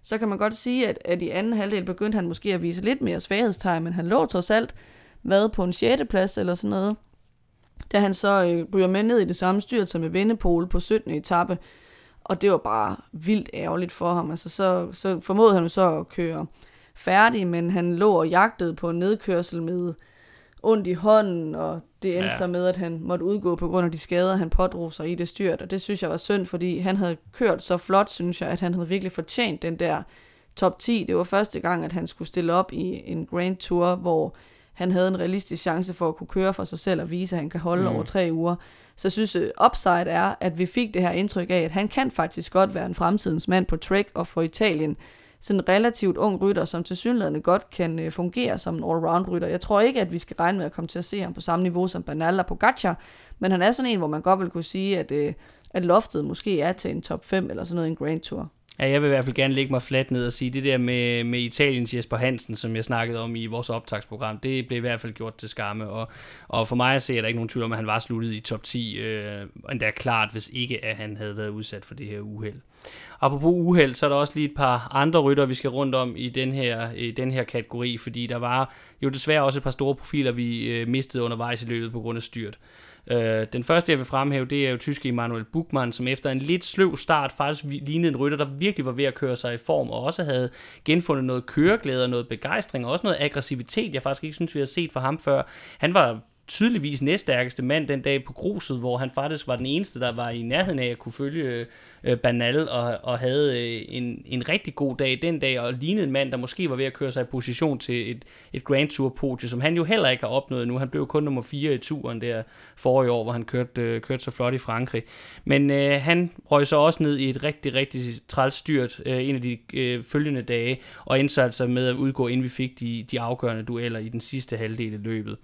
så kan man godt sige, at, at i anden halvdel begyndte han måske at vise lidt mere svaghedstegn, men han lå trods alt hvad på en 6. plads eller sådan noget. Da han så øh, ryger med ned i det samme styrt som med Vennepol på 17. etape, og det var bare vildt ærgerligt for ham. Altså, så, så formåede han jo så at køre færdig, men han lå og jagtede på en nedkørsel med ondt i hånden, og det endte ja. så med, at han måtte udgå på grund af de skader, han pådrog sig i det styrt, og det synes jeg var synd, fordi han havde kørt så flot, synes jeg, at han havde virkelig fortjent den der top 10. Det var første gang, at han skulle stille op i en Grand Tour, hvor han havde en realistisk chance for at kunne køre for sig selv og vise, at han kan holde mm. over tre uger. Så jeg synes, upside er, at vi fik det her indtryk af, at han kan faktisk godt være en fremtidens mand på Trek og for Italien sådan en relativt ung rytter, som til synligheden godt kan øh, fungere som en all-round rytter. Jeg tror ikke, at vi skal regne med at komme til at se ham på samme niveau som Bernal og Pogacar, men han er sådan en, hvor man godt vil kunne sige, at, øh, at loftet måske er til en top 5 eller sådan noget i en Grand Tour. Ja, jeg vil i hvert fald gerne lægge mig fladt ned og sige, det der med, med Italiens Jesper Hansen, som jeg snakkede om i vores optagsprogram, det blev i hvert fald gjort til skamme, og, og for mig at se, er der ikke nogen tvivl om, at han var sluttet i top 10, øh, endda klart, hvis ikke at han havde været udsat for det her uheld. Apropos uheld, så er der også lige et par andre rytter, vi skal rundt om i den her, i den her kategori, fordi der var jo desværre også et par store profiler, vi øh, mistede undervejs i løbet på grund af styrt. Øh, den første, jeg vil fremhæve, det er jo tyske Emanuel Buchmann, som efter en lidt sløv start faktisk lignede en rytter, der virkelig var ved at køre sig i form, og også havde genfundet noget køreglæde og noget begejstring, og også noget aggressivitet, jeg faktisk ikke synes, vi har set fra ham før. Han var tydeligvis næststærkeste mand den dag på gruset, hvor han faktisk var den eneste, der var i nærheden af at kunne følge øh, øh, Banal og, og havde øh, en, en rigtig god dag den dag, og lignede en mand, der måske var ved at køre sig i position til et, et Grand Tour podie, som han jo heller ikke har opnået nu. Han blev kun nummer 4 i turen der forrige år, hvor han kørte, øh, kørte så flot i Frankrig. Men øh, han røg så også ned i et rigtig, rigtig trælstyrt øh, en af de øh, følgende dage, og endte så altså med at udgå, inden vi fik de, de afgørende dueller i den sidste halvdel af løbet.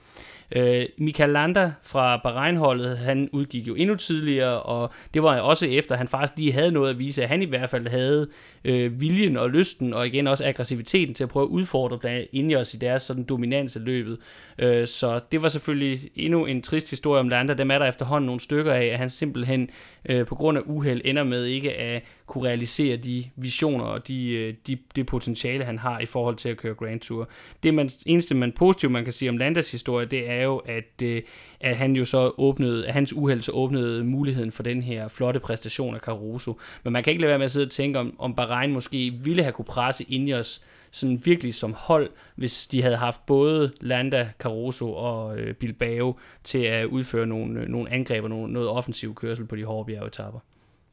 Øh, Michael Landa fra Bahrein-holdet, han udgik jo endnu tidligere, og det var også efter, at han faktisk lige havde noget at vise, at han i hvert fald havde øh, viljen og lysten, og igen også aggressiviteten til at prøve at udfordre blandt ind i deres sådan dominans af løbet. Øh, så det var selvfølgelig endnu en trist historie om Lander. Dem er der efterhånden nogle stykker af, at han simpelthen øh, på grund af uheld ender med ikke at kunne realisere de visioner og de, øh, de, det potentiale, han har i forhold til at køre Grand Tour. Det man, eneste man positivt man kan sige om Landas historie, det er jo, at, øh, at han jo så åbnede, at hans uheld så åbnede muligheden for den her flotte præstation af Caruso. Men man kan ikke lade være med at sidde og tænke, om, om Bahrain måske ville have kunne presse Ineos sådan virkelig som hold, hvis de havde haft både Landa, Caruso og øh, Bilbao til at udføre nogle, øh, nogle angreb og nogle, noget offensiv kørsel på de hårde bjergetapper.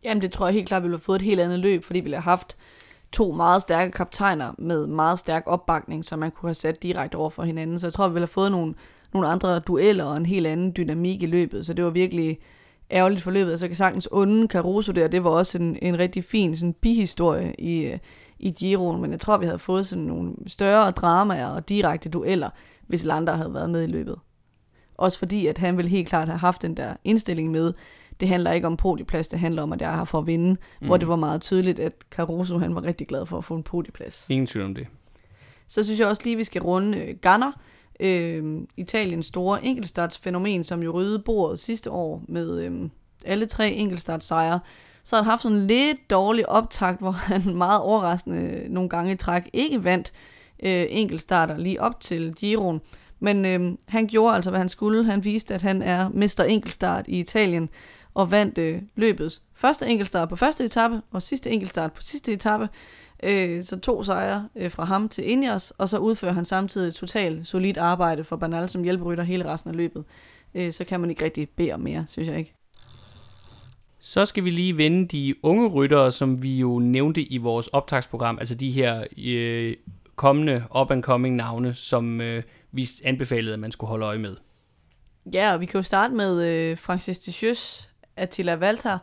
Jamen det tror jeg helt klart, vi ville have fået et helt andet løb, fordi vi ville have haft to meget stærke kaptajner med meget stærk opbakning, som man kunne have sat direkte over for hinanden. Så jeg tror, vi ville have fået nogle, nogle andre dueller og en helt anden dynamik i løbet. Så det var virkelig ærgerligt for løbet. Altså jeg kan sagtens onde Caruso der, det var også en, en rigtig fin sådan, bihistorie i, i Giroen, men jeg tror, vi havde fået sådan nogle større dramaer og direkte dueller, hvis Lander havde været med i løbet. Også fordi, at han ville helt klart have haft den der indstilling med, det handler ikke om podieplads, det handler om, at jeg her for at vinde, mm. hvor det var meget tydeligt, at Caruso han var rigtig glad for at få en podieplads. Ingen tvivl om det. Så synes jeg også lige, vi skal runde øh, Ganner, øh, Italiens store enkeltstartsfænomen, som jo ryddede bordet sidste år med øh, alle tre enkeltstartsejre. Så har han haft sådan en lidt dårlig optakt, hvor han meget overraskende nogle gange i træk ikke vandt øh, enkeltstarter lige op til Giroen. Men øh, han gjorde altså, hvad han skulle. Han viste, at han er mester enkeltstart i Italien og vandt øh, løbets første enkeltstart på første etape og sidste enkeltstart på sidste etape. Øh, så to sejre øh, fra ham til Ineos, og så udfører han samtidig et totalt solidt arbejde for Bernal som hjælperytter hele resten af løbet. Øh, så kan man ikke rigtig bede om mere, synes jeg ikke. Så skal vi lige vende de unge ryttere, som vi jo nævnte i vores optagsprogram, altså de her øh, kommende up-and-coming navne, som øh, vi anbefalede, at man skulle holde øje med. Ja, og vi kan jo starte med øh, Francis Tichus, Attila Walter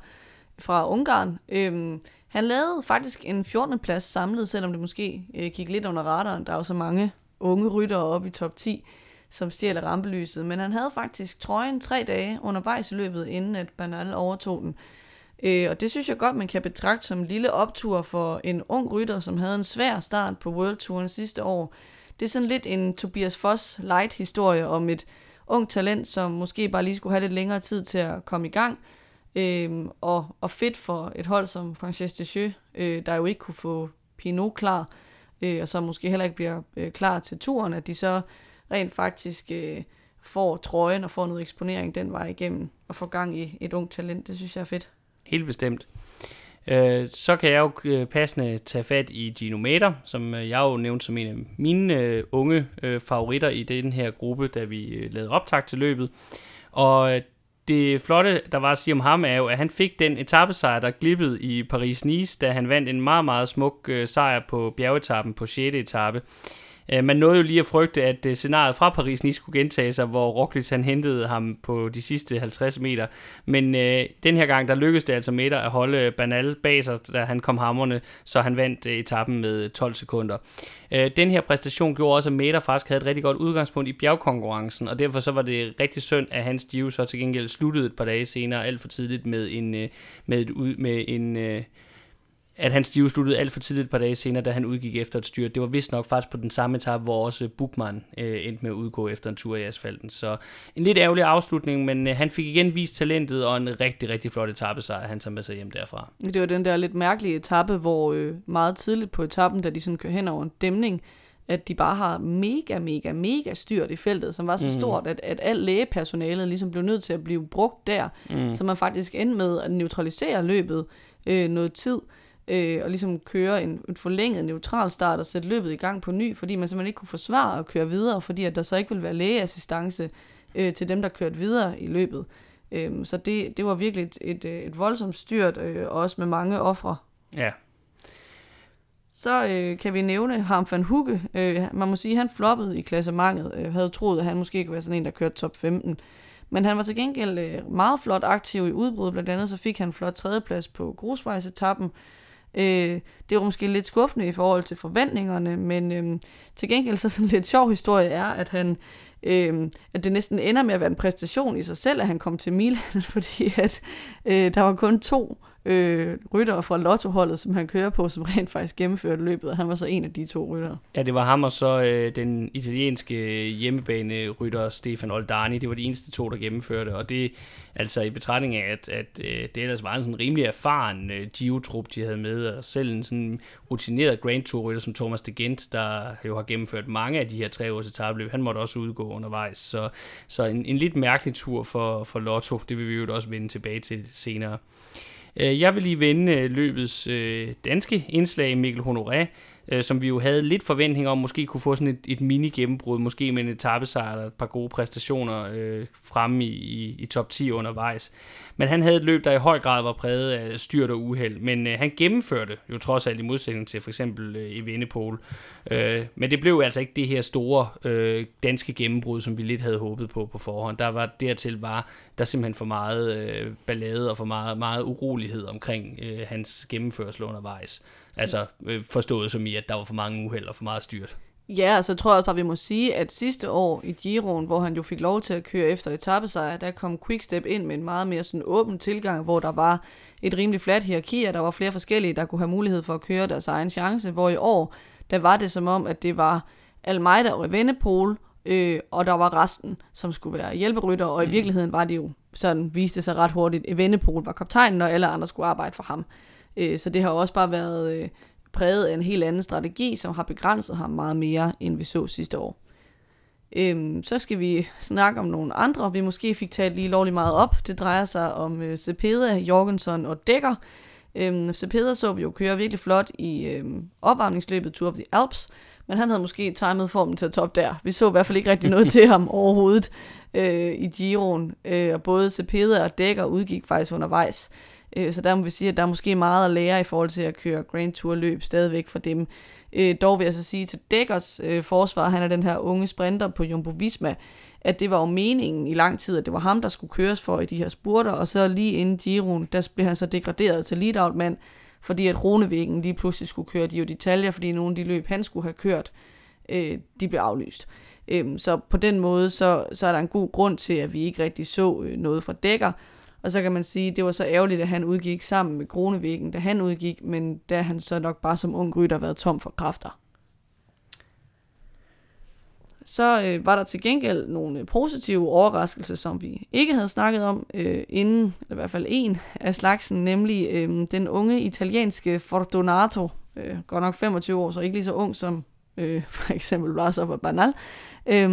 fra Ungarn. Øhm, han lavede faktisk en 14. plads samlet, selvom det måske øh, gik lidt under radaren. Der er jo så mange unge ryttere oppe i top 10, som stjæler rampelyset. Men han havde faktisk trøjen tre dage undervejs i løbet, inden at Bernal overtog den. Øh, og det synes jeg godt, man kan betragte som en lille optur for en ung rytter, som havde en svær start på World Touren sidste år. Det er sådan lidt en Tobias Foss light historie om et ung talent, som måske bare lige skulle have lidt længere tid til at komme i gang. Øhm, og, og fedt for et hold som Frances Descheux, øh, der jo ikke kunne få Pinot klar, øh, og så måske heller ikke bliver øh, klar til turen, at de så rent faktisk øh, får trøjen og får noget eksponering den vej igennem, og får gang i et ungt talent. Det synes jeg er fedt. Helt bestemt. Øh, så kan jeg jo øh, passende tage fat i Gino Mater, som øh, jeg jo nævnte som en af mine øh, unge favoritter i den her gruppe, da vi lavede optag til løbet. Og det flotte, der var at sige om ham, er jo, at han fik den etappesejr, der glippede i Paris-Nice, da han vandt en meget, meget smuk øh, sejr på bjergetappen på 6. etape. Øh, man nåede jo lige at frygte, at øh, scenariet fra Paris Nice skulle gentage sig, hvor Roglic han hentede ham på de sidste 50 meter. Men øh, den her gang, der lykkedes det altså Meter at holde Banal bag sig, da han kom hammerne, så han vandt øh, etappen med 12 sekunder. Øh, den her præstation gjorde også, at Meter faktisk havde et rigtig godt udgangspunkt i bjergkonkurrencen, og derfor så var det rigtig synd, at hans Giro så til gengæld sluttede et par dage senere, alt for tidligt med en, øh, med et, med en øh, at hans stive sluttede alt for tidligt et par dage senere, da han udgik efter et styrt. Det var vist nok faktisk på den samme etape, hvor også Bukman øh, endte med at udgå efter en tur i asfalten. Så en lidt ærgerlig afslutning, men øh, han fik igen vist talentet og en rigtig, rigtig flot etappesejr, han tager med sig hjem derfra. Det var den der lidt mærkelige etape, hvor øh, meget tidligt på etappen, da de sådan kører hen over en dæmning, at de bare har mega, mega, mega styrt i feltet, som var så mm. stort, at, at al lægepersonalet ligesom blev nødt til at blive brugt der, mm. så man faktisk endte med at neutralisere løbet øh, noget tid øh, og ligesom køre en, en forlænget neutral start og sætte løbet i gang på ny, fordi man simpelthen ikke kunne forsvare at køre videre, fordi at der så ikke ville være lægeassistance øh, til dem, der kørte videre i løbet. Øh, så det, det var virkelig et, et, et voldsomt styrt, øh, og også med mange ofre. Ja. Så øh, kan vi nævne Harm van Hugge. Øh, man må sige, at han floppede i klassementet. Øh, havde troet, at han måske kunne være sådan en, der kørte top 15. Men han var til gengæld øh, meget flot aktiv i udbrud. Blandt andet så fik han flot tredjeplads på grusvejsetappen. Øh, det var måske lidt skuffende i forhold til forventningerne, men øh, til gengæld så sådan en lidt sjov historie er, at han øh, at det næsten ender med at være en præstation i sig selv, at han kom til Milan, fordi at øh, der var kun to øh, ryttere fra lottoholdet, som han kører på, som rent faktisk gennemførte løbet, og han var så en af de to ryttere. Ja, det var ham og så øh, den italienske hjemmebane-rytter Stefan Oldani. Det var de eneste to, der gennemførte, og det altså i betragtning af, at, at øh, det ellers var en sådan rimelig erfaren øh, Gio-trup, de havde med, og selv en sådan rutineret Grand Tour-rytter som Thomas de Gent, der jo har gennemført mange af de her tre års etabløb, han måtte også udgå undervejs. Så, så en, en lidt mærkelig tur for, for Lotto, det vil vi jo også vende tilbage til senere. Øh, jeg vil lige vende øh, løbets øh, danske indslag, Mikkel Honoré, øh, som vi jo havde lidt forventning om, måske kunne få sådan et, et mini-gennembrud, måske med en etappesejr eller et par gode præstationer øh, fremme i, i, i top 10 undervejs. Men han havde et løb, der i høj grad var præget af styrt og uheld, men øh, han gennemførte jo trods alt i modsætning til for eksempel øh, Evenepoel. Øh, men det blev altså ikke det her store øh, danske gennembrud, som vi lidt havde håbet på på forhånd. Der var dertil var der simpelthen for meget øh, ballade og for meget, meget urolighed omkring øh, hans gennemførsel undervejs. Altså øh, forstået som i, at der var for mange uheld og for meget styrt. Ja, altså jeg tror også bare, vi må sige, at sidste år i Giroen, hvor han jo fik lov til at køre efter etappesejr, der kom Quickstep ind med en meget mere sådan åben tilgang, hvor der var et rimelig fladt hierarki, og der var flere forskellige, der kunne have mulighed for at køre deres egen chance, hvor i år, der var det som om, at det var Almeida og Evenepoel, øh, og der var resten, som skulle være hjælperytter, og i mm. virkeligheden var det jo sådan, viste sig ret hurtigt, Evenepoel var kaptajnen, og alle andre skulle arbejde for ham. Øh, så det har også bare været øh, præget af en helt anden strategi, som har begrænset ham meget mere, end vi så sidste år. Øhm, så skal vi snakke om nogle andre, vi måske fik talt lige lovligt meget op. Det drejer sig om øh, Cepeda, Jorgensen og Dækker. Øhm, Cepeda så vi jo køre virkelig flot i øhm, opvarmningsløbet Tour of the Alps, men han havde måske timet formen til at top der. Vi så i hvert fald ikke rigtig noget til ham overhovedet øh, i Giroen, øh, og både Cepeda og Dækker udgik faktisk undervejs. Øh, så der må vi sige, at der er måske meget at lære i forhold til at køre Grand Tour løb stadigvæk for dem. Øh, dog vil jeg så sige til Dækkers øh, forsvar, han er den her unge sprinter på Jumbo Visma, at det var jo meningen i lang tid, at det var ham, der skulle køres for i de her spurter, og så lige inden Giroen, der blev han så degraderet til lead mand fordi at Ronevæggen lige pludselig skulle køre de detaljer, fordi nogle af de løb, han skulle have kørt, øh, de blev aflyst. Øh, så på den måde, så, så er der en god grund til, at vi ikke rigtig så øh, noget fra Dækker, og så kan man sige, det var så ærgerligt, at han udgik sammen med Kronevæggen, da han udgik, men da han så nok bare som ung rytter været tom for kræfter. Så øh, var der til gengæld nogle øh, positive overraskelser, som vi ikke havde snakket om øh, inden, eller i hvert fald en af slagsen, nemlig øh, den unge italienske Fortunato, øh, godt nok 25 år, så ikke lige så ung som øh, for eksempel Blasov og Banal. Øh,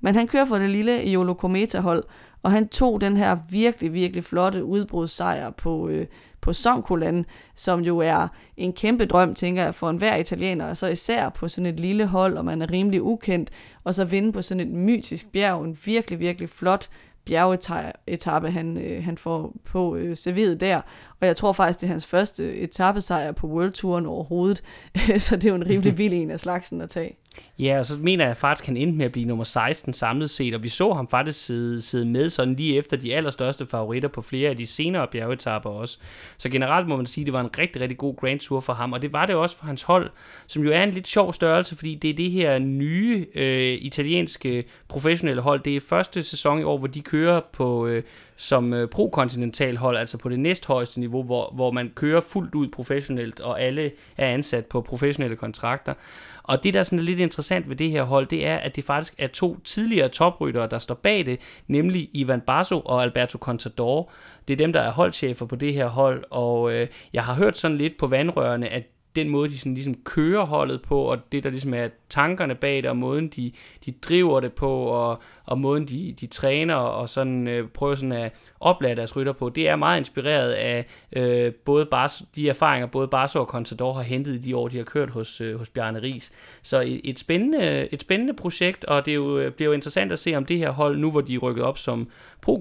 men han kører for det lille Iolo Cometa-hold, og han tog den her virkelig, virkelig flotte udbrudssejr på, øh, på Sonkolan, som jo er en kæmpe drøm, tænker jeg, for enhver italiener, og så især på sådan et lille hold, og man er rimelig ukendt, og så vinde på sådan et mytisk bjerg, en virkelig, virkelig flot bjergetappe, han, øh, han får på øh, serviet der. Og jeg tror faktisk, det er hans første etappesejr på World Touren overhovedet. så det er jo en rimelig vild en af slagsen at tage. Ja, og så mener jeg faktisk, at han endte med at blive nummer 16 samlet set, og vi så ham faktisk sidde, sidde med sådan lige efter de allerstørste favoritter på flere af de senere bjergetapper også. Så generelt må man sige, at det var en rigtig, rigtig god Grand Tour for ham, og det var det også for hans hold, som jo er en lidt sjov størrelse, fordi det er det her nye øh, italienske professionelle hold. Det er første sæson i år, hvor de kører på... Øh, som øh, pro-kontinental hold, altså på det næsthøjeste niveau, hvor, hvor man kører fuldt ud professionelt, og alle er ansat på professionelle kontrakter. Og det, der er sådan lidt interessant ved det her hold, det er, at det faktisk er to tidligere topryttere, der står bag det, nemlig Ivan Basso og Alberto Contador. Det er dem, der er holdchefer på det her hold, og øh, jeg har hørt sådan lidt på vandrørene, at den måde, de sådan ligesom kører holdet på, og det, der ligesom er tankerne bag det, og måden, de, de driver det på, og, og måden, de, de træner, og sådan øh, prøver sådan at oplade deres rytter på, det er meget inspireret af øh, både Bars, de erfaringer, både Barso og Contador har hentet i de år, de har kørt hos, øh, hos Bjarne Ries. Så et, et, spændende, et spændende projekt, og det er jo, øh, bliver jo interessant at se, om det her hold, nu hvor de er rykket op som pro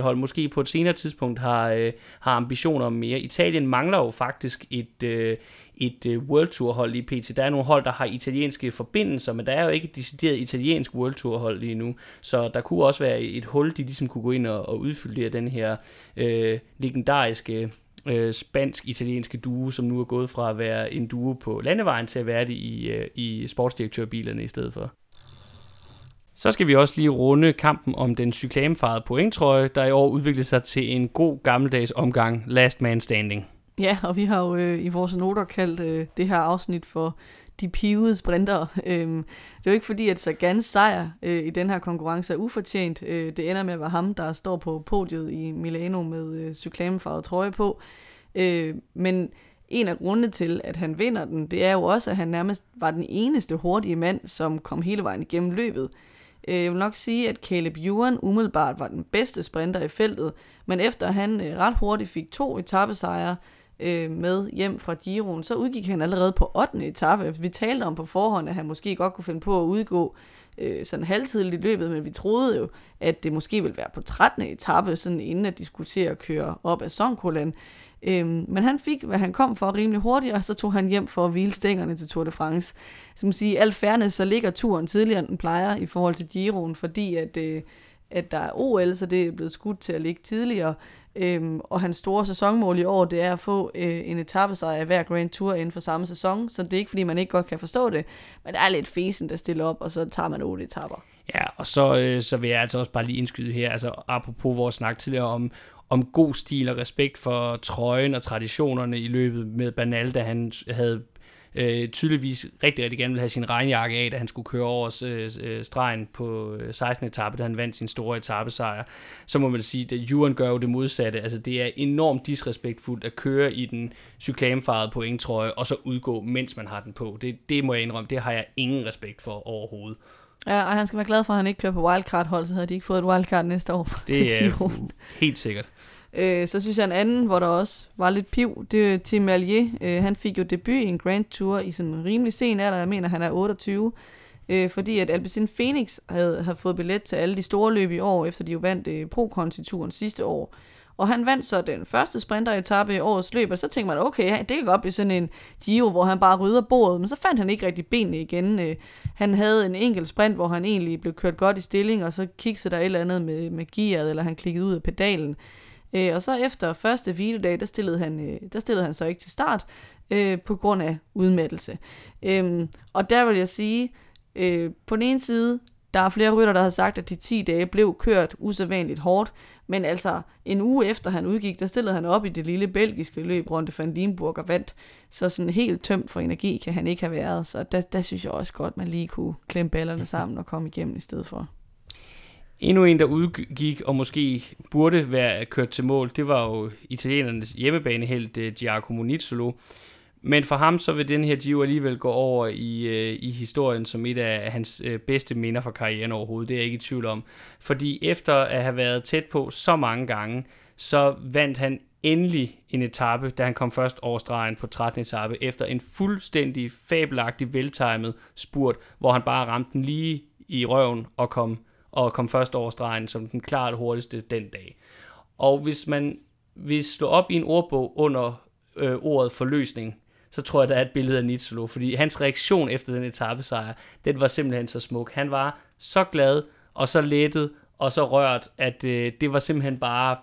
hold, måske på et senere tidspunkt har, øh, har ambitioner om mere. Italien mangler jo faktisk et, øh, et øh, World Tour hold lige pt. Der er nogle hold, der har italienske forbindelser, men der er jo ikke et decideret italiensk World Tour hold lige nu. Så der kunne også være et hul, de ligesom kunne gå ind og, og udfylde den her øh, legendariske øh, spansk-italienske duo, som nu er gået fra at være en duo på landevejen til at være det i, øh, i sportsdirektørbilerne i stedet for. Så skal vi også lige runde kampen om den cyklamefarede pointtrøje, der i år udviklede sig til en god gammeldags omgang Last Man Standing. Ja, og vi har jo øh, i vores noter kaldt øh, det her afsnit for de pivede sprinter. Øhm, det er jo ikke fordi, at Sagans sejr øh, i den her konkurrence er ufortjent. Øh, det ender med at være ham, der står på podiet i Milano med øh, cyklamefarvet trøje på. Øh, men en af grundene til, at han vinder den, det er jo også, at han nærmest var den eneste hurtige mand, som kom hele vejen igennem løbet. Øh, jeg vil nok sige, at Caleb Ewan umiddelbart var den bedste sprinter i feltet, men efter han øh, ret hurtigt fik to etappesejre, øh, med hjem fra Giroen, så udgik han allerede på 8. etape. Vi talte om på forhånd, at han måske godt kunne finde på at udgå øh, sådan halvtidligt i løbet, men vi troede jo, at det måske ville være på 13. etape, sådan inden at de skulle til at køre op ad Sonkolan. Øhm, men han fik, hvad han kom for rimelig hurtigt, og så tog han hjem for at hvile stængerne til Tour de France. Som sige, alt fairness, så ligger turen tidligere, end den plejer i forhold til Giroen, fordi at, øh, at der er OL, så det er blevet skudt til at ligge tidligere. Øhm, og hans store sæsonmål i år, det er at få øh, en etappesejr af hver Grand Tour inden for samme sæson. Så det er ikke, fordi man ikke godt kan forstå det, men det er lidt fesen, der stiller op, og så tager man otte etapper. Ja, og så, øh, så vil jeg altså også bare lige indskyde her, altså apropos vores snak tidligere om, om god stil og respekt for trøjen og traditionerne i løbet med Banal, da han havde øh, tydeligvis rigtig, rigtig gerne ville have sin regnjakke af, da han skulle køre over øh, øh stregen på 16. Øh, etape, da han vandt sin store etappesejr. Så må man sige, at Juren gør jo det modsatte. Altså, det er enormt disrespektfuldt at køre i den cyklamefarede pointtrøje, og så udgå, mens man har den på. Det, det må jeg indrømme, det har jeg ingen respekt for overhovedet. Ja, og han skal være glad for, at han ikke kører på wildcard-hold, så havde de ikke fået et wildcard næste år det er helt sikkert. Øh, så synes jeg en anden, hvor der også var lidt piv, det er Tim Allier. Øh, han fik jo debut i en Grand Tour i sådan en rimelig sen alder, jeg mener han er 28, øh, fordi at Alpecin Phoenix havde, havde fået billet til alle de store løb i år, efter de jo vandt øh, pro turen sidste år. Og han vandt så den første sprinteretappe i årets løb, og så tænkte man, okay, det kan godt blive sådan en Giro, hvor han bare rydder bordet, men så fandt han ikke rigtig benene igen. Øh, han havde en enkelt sprint, hvor han egentlig blev kørt godt i stilling, og så kiggede der et eller andet med, med gearet, eller han klikkede ud af pedalen. Øh, og så efter første hviledag, der stillede han, øh, der stillede han så ikke til start øh, på grund af udmattelse. Øh, og der vil jeg sige, øh, på den ene side, der er flere rytter, der har sagt, at de 10 dage blev kørt usædvanligt hårdt, men altså en uge efter han udgik, der stillede han op i det lille belgiske løb rundt van Limburg og vandt. Så sådan helt tømt for energi kan han ikke have været, så der, der synes jeg også godt, man lige kunne klemme ballerne sammen og komme igennem i stedet for. Endnu en, der udgik og måske burde være kørt til mål, det var jo italienernes hjemmebanehelt eh, Giacomo Nizzolo. Men for ham så vil den her Gio alligevel gå over i, øh, i historien som et af hans øh, bedste minder fra karrieren overhovedet. Det er jeg ikke i tvivl om. Fordi efter at have været tæt på så mange gange, så vandt han endelig en etape, da han kom først over stregen på 13. etape, efter en fuldstændig fabelagtig veltimet spurt, hvor han bare ramte den lige i røven og kom og kom først over stregen som den klart hurtigste den dag. Og hvis man vil slå op i en ordbog under øh, ordet forløsning, så tror jeg, der er et billede af Nitsolo, fordi hans reaktion efter den etappesejr, den var simpelthen så smuk. Han var så glad og så lettet og så rørt, at øh, det var simpelthen bare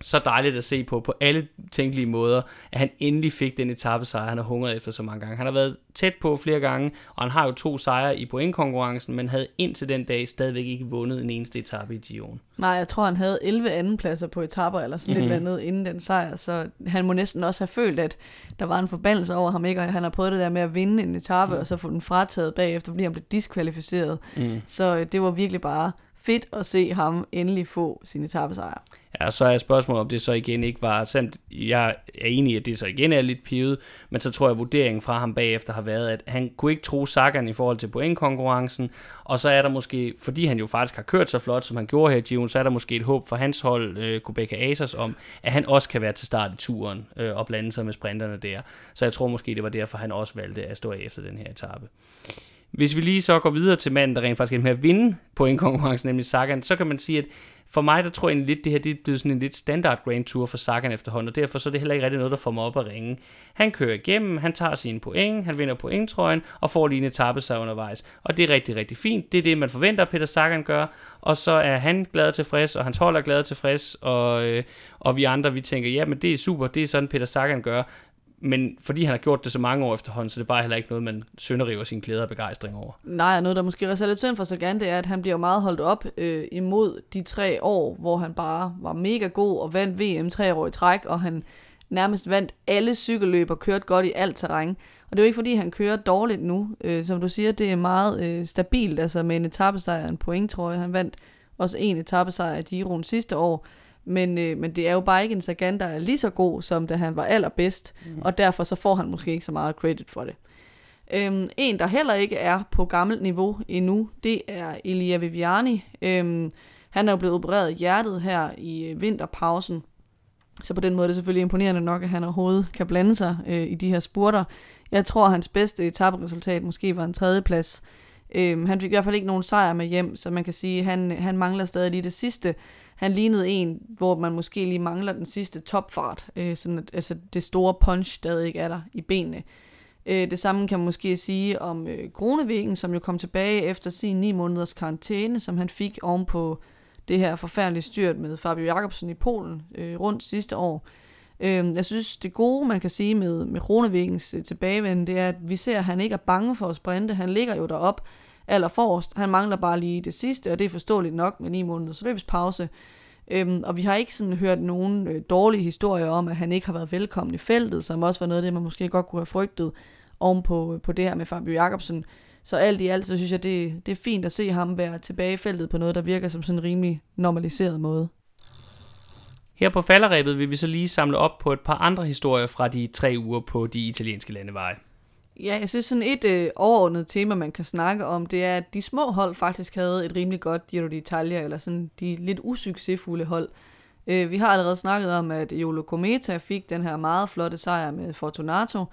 så dejligt at se på, på alle tænkelige måder, at han endelig fik den etappesejr, han har hungret efter så mange gange. Han har været tæt på flere gange, og han har jo to sejre i pointkonkurrencen, men havde indtil den dag stadigvæk ikke vundet en eneste etape i Gion. Nej, jeg tror, han havde 11 andenpladser på etapper eller sådan mm-hmm. lidt andet inden den sejr, så han må næsten også have følt, at der var en forbandelse over ham, ikke? og han har prøvet det der med at vinde en etape, mm. og så få den frataget bagefter, fordi han blev diskvalificeret. Mm. Så øh, det var virkelig bare fedt at se ham endelig få sin etappesejr. Ja, så er spørgsmålet, om det så igen ikke var sandt. Jeg er enig i, at det så igen er lidt pivet, men så tror jeg, at vurderingen fra ham bagefter har været, at han kunne ikke tro Sagan i forhold til pointkonkurrencen, og så er der måske, fordi han jo faktisk har kørt så flot, som han gjorde her i Gion, så er der måske et håb for hans hold, øh, Kubeka Asers, om, at han også kan være til start i turen øh, og blande sig med sprinterne der. Så jeg tror måske, det var derfor, han også valgte at stå af efter den her etape. Hvis vi lige så går videre til manden, der rent faktisk er med at vinde pointkonkurrencen, nemlig Sagan, så kan man sige, at for mig, der tror jeg lidt, det her det er blevet sådan en lidt standard Grand Tour for Sagan efterhånden, og derfor så er det heller ikke rigtig noget, der får mig op at ringe. Han kører igennem, han tager sine point, han vinder pointtrøjen, og får lige en etape sig undervejs. Og det er rigtig, rigtig fint. Det er det, man forventer, Peter Sagan gør, og så er han glad og tilfreds, og hans hold er glad og tilfreds, og, øh, og vi andre, vi tænker, ja, men det er super, det er sådan, Peter Sagan gør men fordi han har gjort det så mange år efterhånden, så det er bare heller ikke noget, man sønderriver sin glæde og begejstring over. Nej, noget, der måske også er lidt synd for Sagan, det er, at han bliver meget holdt op øh, imod de tre år, hvor han bare var mega god og vandt VM tre år i træk, og han nærmest vandt alle cykelløb og kørte godt i alt terræn. Og det er jo ikke, fordi han kører dårligt nu. Øh, som du siger, det er meget øh, stabilt, altså med en etappesejr og en point, tror jeg. Han vandt også en etappesejr i Giroen sidste år. Men, øh, men det er jo bare ikke en Sagan, der er lige så god, som da han var allerbedst, mm. og derfor så får han måske ikke så meget credit for det. Øhm, en, der heller ikke er på gammelt niveau endnu, det er Elia Viviani. Øhm, han er jo blevet opereret i hjertet her i øh, vinterpausen, så på den måde er det selvfølgelig imponerende nok, at han overhovedet kan blande sig øh, i de her spurter. Jeg tror, at hans bedste etaperesultat måske var en tredjeplads. Øhm, han fik i hvert fald ikke nogen sejr med hjem, så man kan sige, at han, han mangler stadig lige det sidste. Han lignede en, hvor man måske lige mangler den sidste topfart, øh, sådan at altså det store punch stadig ikke er der i benene. Øh, det samme kan man måske sige om øh, Grunevæggen, som jo kom tilbage efter sin 9 måneders karantæne, som han fik ovenpå det her forfærdelige styrt med Fabio Jacobsen i Polen øh, rundt sidste år. Øh, jeg synes, det gode, man kan sige med, med Kronevæggens øh, tilbagevenden, det er, at vi ser, at han ikke er bange for at sprinte. Han ligger jo derop aller forrest. Han mangler bare lige det sidste, og det er forståeligt nok med 9 måneders løbspause. Øhm, og vi har ikke sådan hørt nogen øh, dårlige historier om, at han ikke har været velkommen i feltet, som også var noget af det, man måske godt kunne have frygtet oven på, øh, på det her med Fabio Jacobsen. Så alt i alt, så synes jeg, det, det er fint at se ham være tilbage i feltet på noget, der virker som sådan en rimelig normaliseret måde. Her på falderæbet vil vi så lige samle op på et par andre historier fra de tre uger på de italienske landeveje. Ja, jeg synes sådan et øh, overordnet tema, man kan snakke om, det er, at de små hold faktisk havde et rimelig godt Giro d'Italia, eller sådan de lidt usuccesfulde hold. Øh, vi har allerede snakket om, at Jolo Cometa fik den her meget flotte sejr med Fortunato.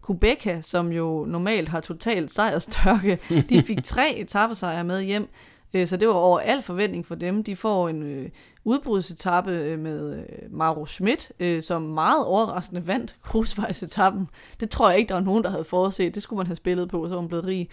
Kubeka, som jo normalt har totalt sejrstørke, de fik tre etappesejre med hjem. Øh, så det var over al forventning for dem. De får en øh, udbrudsetappe øh, med øh, Maro Schmidt, øh, som meget overraskende vandt grusvejsetappen. Det tror jeg ikke, der var nogen, der havde forudset. Det skulle man have spillet på, så var man blevet rig.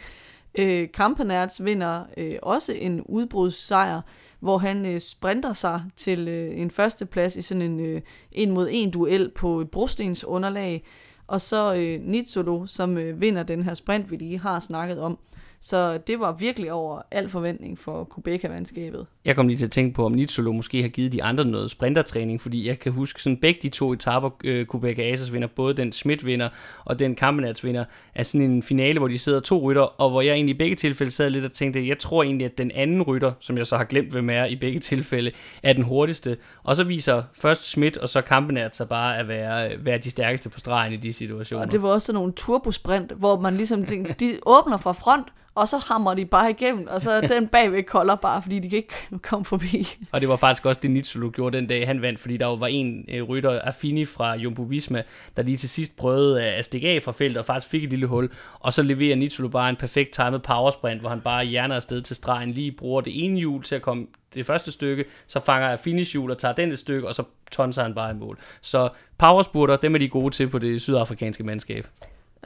Øh, Kampenerts vinder øh, også en udbrudssejr, hvor han øh, sprinter sig til øh, en førsteplads i sådan en øh, en mod en duel på brostens underlag. Og så øh, Nitsolo, som øh, vinder den her sprint, vi lige har snakket om. Så det var virkelig over al forventning for Kubeka-vandskabet. Jeg kom lige til at tænke på, om Nitsolo måske har givet de andre noget sprintertræning, fordi jeg kan huske sådan begge de to etaper, øh, Kubek Asas vinder, både den Schmidt vinder og den Kampenats vinder, er sådan en finale, hvor de sidder to rytter, og hvor jeg egentlig i begge tilfælde sad lidt og tænkte, jeg tror egentlig, at den anden rytter, som jeg så har glemt, hvem er i begge tilfælde, er den hurtigste. Og så viser først Schmidt og så Kampenats sig bare at være, øh, være de stærkeste på stregen i de situationer. Og det var også sådan nogle turbosprint, hvor man ligesom de, de åbner fra front, og så hammer de bare igennem, og så den bagved kolder bare, fordi de kan ikke komme forbi. Og det var faktisk også det Nitsulu gjorde den dag, han vandt, fordi der var en uh, rytter, Affini fra Jumbo Visma, der lige til sidst prøvede at stikke af fra feltet og faktisk fik et lille hul, og så leverer Nitsulu bare en perfekt timet powersprint, hvor han bare hjerner afsted til stregen, lige bruger det ene hjul til at komme det første stykke, så fanger Affini hjul og tager den et stykke, og så tonser han bare i mål. Så powerspurter, dem er de gode til på det sydafrikanske mandskab.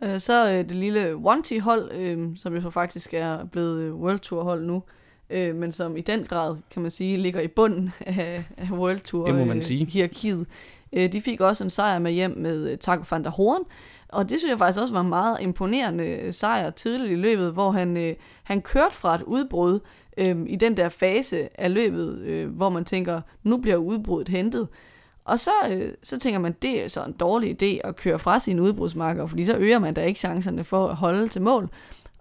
Øh, så øh, det lille One hold øh, som jo faktisk er blevet øh, World Tour hold nu, øh, men som i den grad, kan man sige, ligger i bunden af, af World Tour det må man sige. hierarkiet. Øh, de fik også en sejr med hjem med uh, Taco van der Horn, og det synes jeg faktisk også var en meget imponerende sejr tidligt i løbet, hvor han, øh, han kørte fra et udbrud øh, i den der fase af løbet, øh, hvor man tænker, nu bliver udbruddet hentet. Og så, øh, så tænker man, det er så en dårlig idé at køre fra sine udbrudsmarker, fordi så øger man da ikke chancerne for at holde til mål.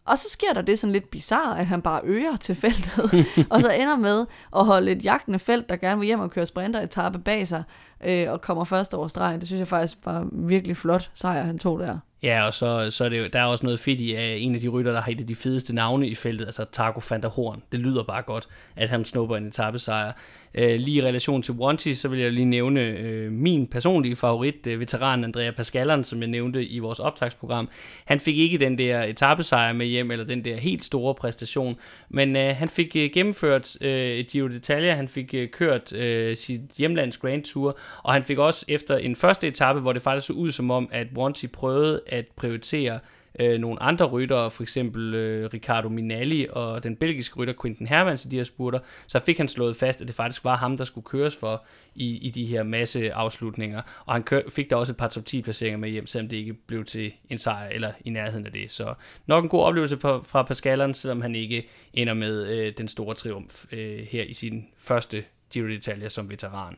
Og så sker der det sådan lidt bizarre, at han bare øger til feltet, og så ender med at holde et jagtende felt, der gerne vil hjem og køre sprinteretappe bag sig, øh, og kommer først over stregen. Det synes jeg faktisk var virkelig flot sejr, han tog der. Ja, og så, så er det jo, der er også noget fedt i, at en af de rytter, der har et af de fedeste navne i feltet, altså Taco van der Horn. Det lyder bare godt, at han snupper en etappesejr. Øh, lige i relation til Wanty, så vil jeg lige nævne øh, min personlige favorit, øh, veteran Andrea Pascaleren, som jeg nævnte i vores optagsprogram. Han fik ikke den der etappesejr med hjem, eller den der helt store præstation, men øh, han fik øh, gennemført øh, Giro d'Italia, han fik øh, kørt øh, sit hjemlands Grand Tour, og han fik også efter en første etape, hvor det faktisk så ud som om, at Wanty prøvede at prioritere øh, nogle andre ryttere, for eksempel øh, Ricardo Minalli og den belgiske rytter Quinten Hermans i de her spurter, så fik han slået fast, at det faktisk var ham, der skulle køres for i, i de her masse afslutninger. Og han kør, fik da også et par top 10 placeringer med hjem, selvom det ikke blev til en sejr eller i nærheden af det. Så nok en god oplevelse på, fra Pascaleren, selvom han ikke ender med øh, den store triumf øh, her i sin første Giro d'Italia som veteran.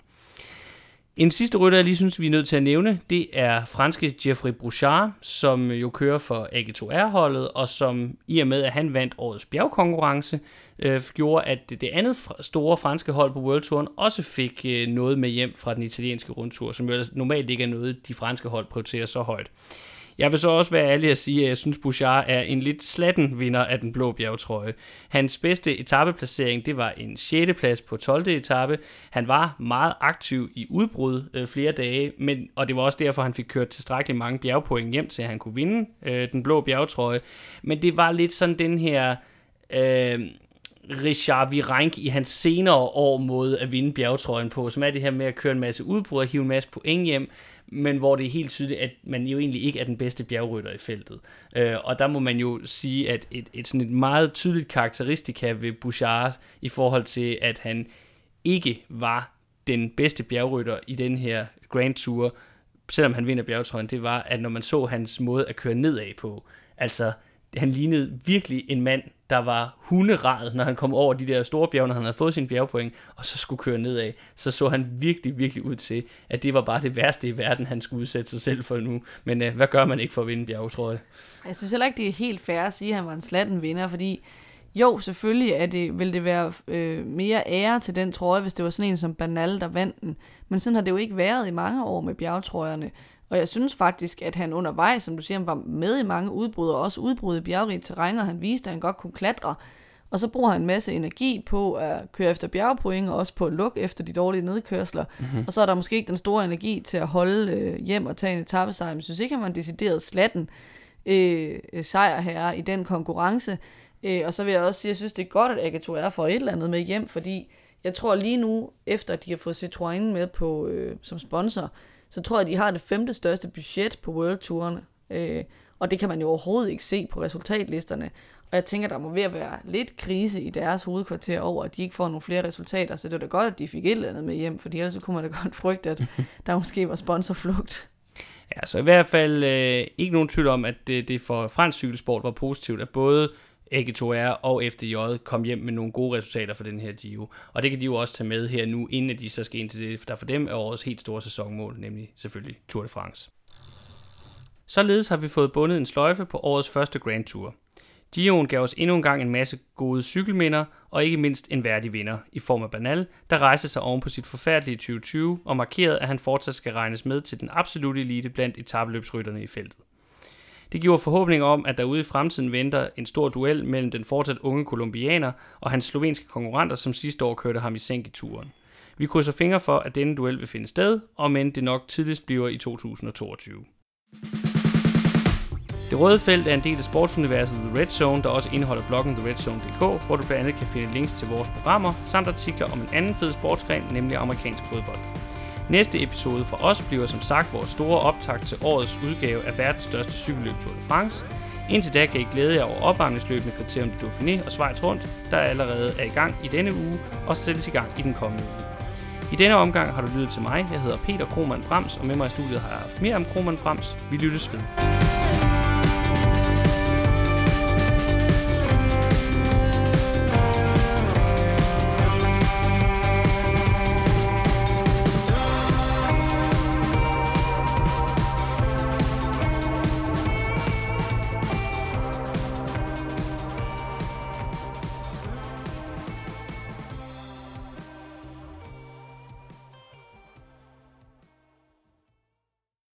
En sidste rytter, jeg lige synes, vi er nødt til at nævne, det er franske Geoffrey Bouchard, som jo kører for AG2R-holdet, og som i og med, at han vandt årets bjergkonkurrence, øh, gjorde, at det andet store franske hold på World Touren også fik øh, noget med hjem fra den italienske rundtur, som jo normalt ikke er noget, de franske hold prioriterer så højt. Jeg vil så også være ærlig at sige, at jeg synes, Bouchard er en lidt slatten vinder af den blå bjergtrøje. Hans bedste etappeplacering, det var en 6. plads på 12. etape. Han var meget aktiv i udbrud øh, flere dage, men, og det var også derfor, han fik kørt tilstrækkeligt mange bjergpoint hjem til, at han kunne vinde øh, den blå bjergtrøje. Men det var lidt sådan den her... Øh, Richard Virenk i hans senere år måde at vinde bjergtrøjen på, som er det her med at køre en masse udbrud og hive en masse point hjem, men hvor det er helt tydeligt, at man jo egentlig ikke er den bedste bjergrytter i feltet. Øh, og der må man jo sige, at et, et, sådan et meget tydeligt karakteristika ved Bouchard i forhold til, at han ikke var den bedste bjergrytter i den her Grand Tour, selvom han vinder bjergetrøjen, det var, at når man så hans måde at køre nedad på, altså han lignede virkelig en mand, der var hunderad, når han kom over de der store bjerge, når han havde fået sin bjergpoint, og så skulle køre nedad. Så så han virkelig, virkelig ud til, at det var bare det værste i verden, han skulle udsætte sig selv for nu. Men øh, hvad gør man ikke for at vinde bjerg, tror jeg? Jeg synes heller ikke, det er helt fair at sige, at han var en slatten vinder, fordi jo, selvfølgelig er det, vil det være øh, mere ære til den trøje, hvis det var sådan en som Banal, der vandt den. Men sådan har det jo ikke været i mange år med bjergtrøjerne. Og jeg synes faktisk, at han undervejs, som du siger, han var med i mange udbrud, og også udbrud i bjergrigt terræn, og han viste, at han godt kunne klatre. Og så bruger han en masse energi på at køre efter bjergpoint, og også på at lukke efter de dårlige nedkørsler. Mm-hmm. Og så er der måske ikke den store energi til at holde øh, hjem og tage en etappesejr. Men jeg synes ikke, at man decideret slatten øh, sejr her i den konkurrence. Øh, og så vil jeg også sige, at jeg synes, det er godt, at Agato er for et eller andet med hjem, fordi jeg tror lige nu, efter at de har fået Citroën med på øh, som sponsor, så tror jeg, de har det femte største budget på World Touren. Øh, og det kan man jo overhovedet ikke se på resultatlisterne. Og jeg tænker, der må ved at være lidt krise i deres hovedkvarter over, at de ikke får nogle flere resultater. Så det er da godt, at de fik et eller andet med hjem, for ellers så kunne man da godt frygte, at der måske var sponsorflugt. Ja, så i hvert fald øh, ikke nogen tvivl om, at det, det for fransk cykelsport var positivt, at både AG2R og FDJ kom hjem med nogle gode resultater for den her Giro. Og det kan de jo også tage med her nu, inden de så skal ind til det, der for dem er årets helt store sæsonmål, nemlig selvfølgelig Tour de France. Således har vi fået bundet en sløjfe på årets første Grand Tour. Giroen gav os endnu en gang en masse gode cykelminder, og ikke mindst en værdig vinder i form af Banal, der rejste sig oven på sit forfærdelige 2020 og markerede, at han fortsat skal regnes med til den absolute elite blandt etabeløbsrytterne i feltet. Det giver forhåbninger om, at der ude i fremtiden venter en stor duel mellem den fortsat unge kolumbianer og hans slovenske konkurrenter, som sidste år kørte ham i sænk i turen. Vi krydser fingre for, at denne duel vil finde sted, og men det nok tidligst bliver i 2022. Det røde felt er en del af sportsuniverset The Red Zone, der også indeholder bloggen TheRedZone.dk, hvor du blandt andet kan finde links til vores programmer, samt artikler om en anden fed sportsgren, nemlig amerikansk fodbold. Næste episode fra os bliver som sagt vores store optakt til årets udgave af verdens største cykelløb Tour de France. Indtil da kan I glæde jer over opvarmningsløbende Kriterium de Dauphiné og Schweiz rundt, der allerede er i gang i denne uge og sættes i gang i den kommende uge. I denne omgang har du lyttet til mig. Jeg hedder Peter Krohmann Brams, og med mig i studiet har jeg haft mere om Krohmann Brams. Vi lyttes ved.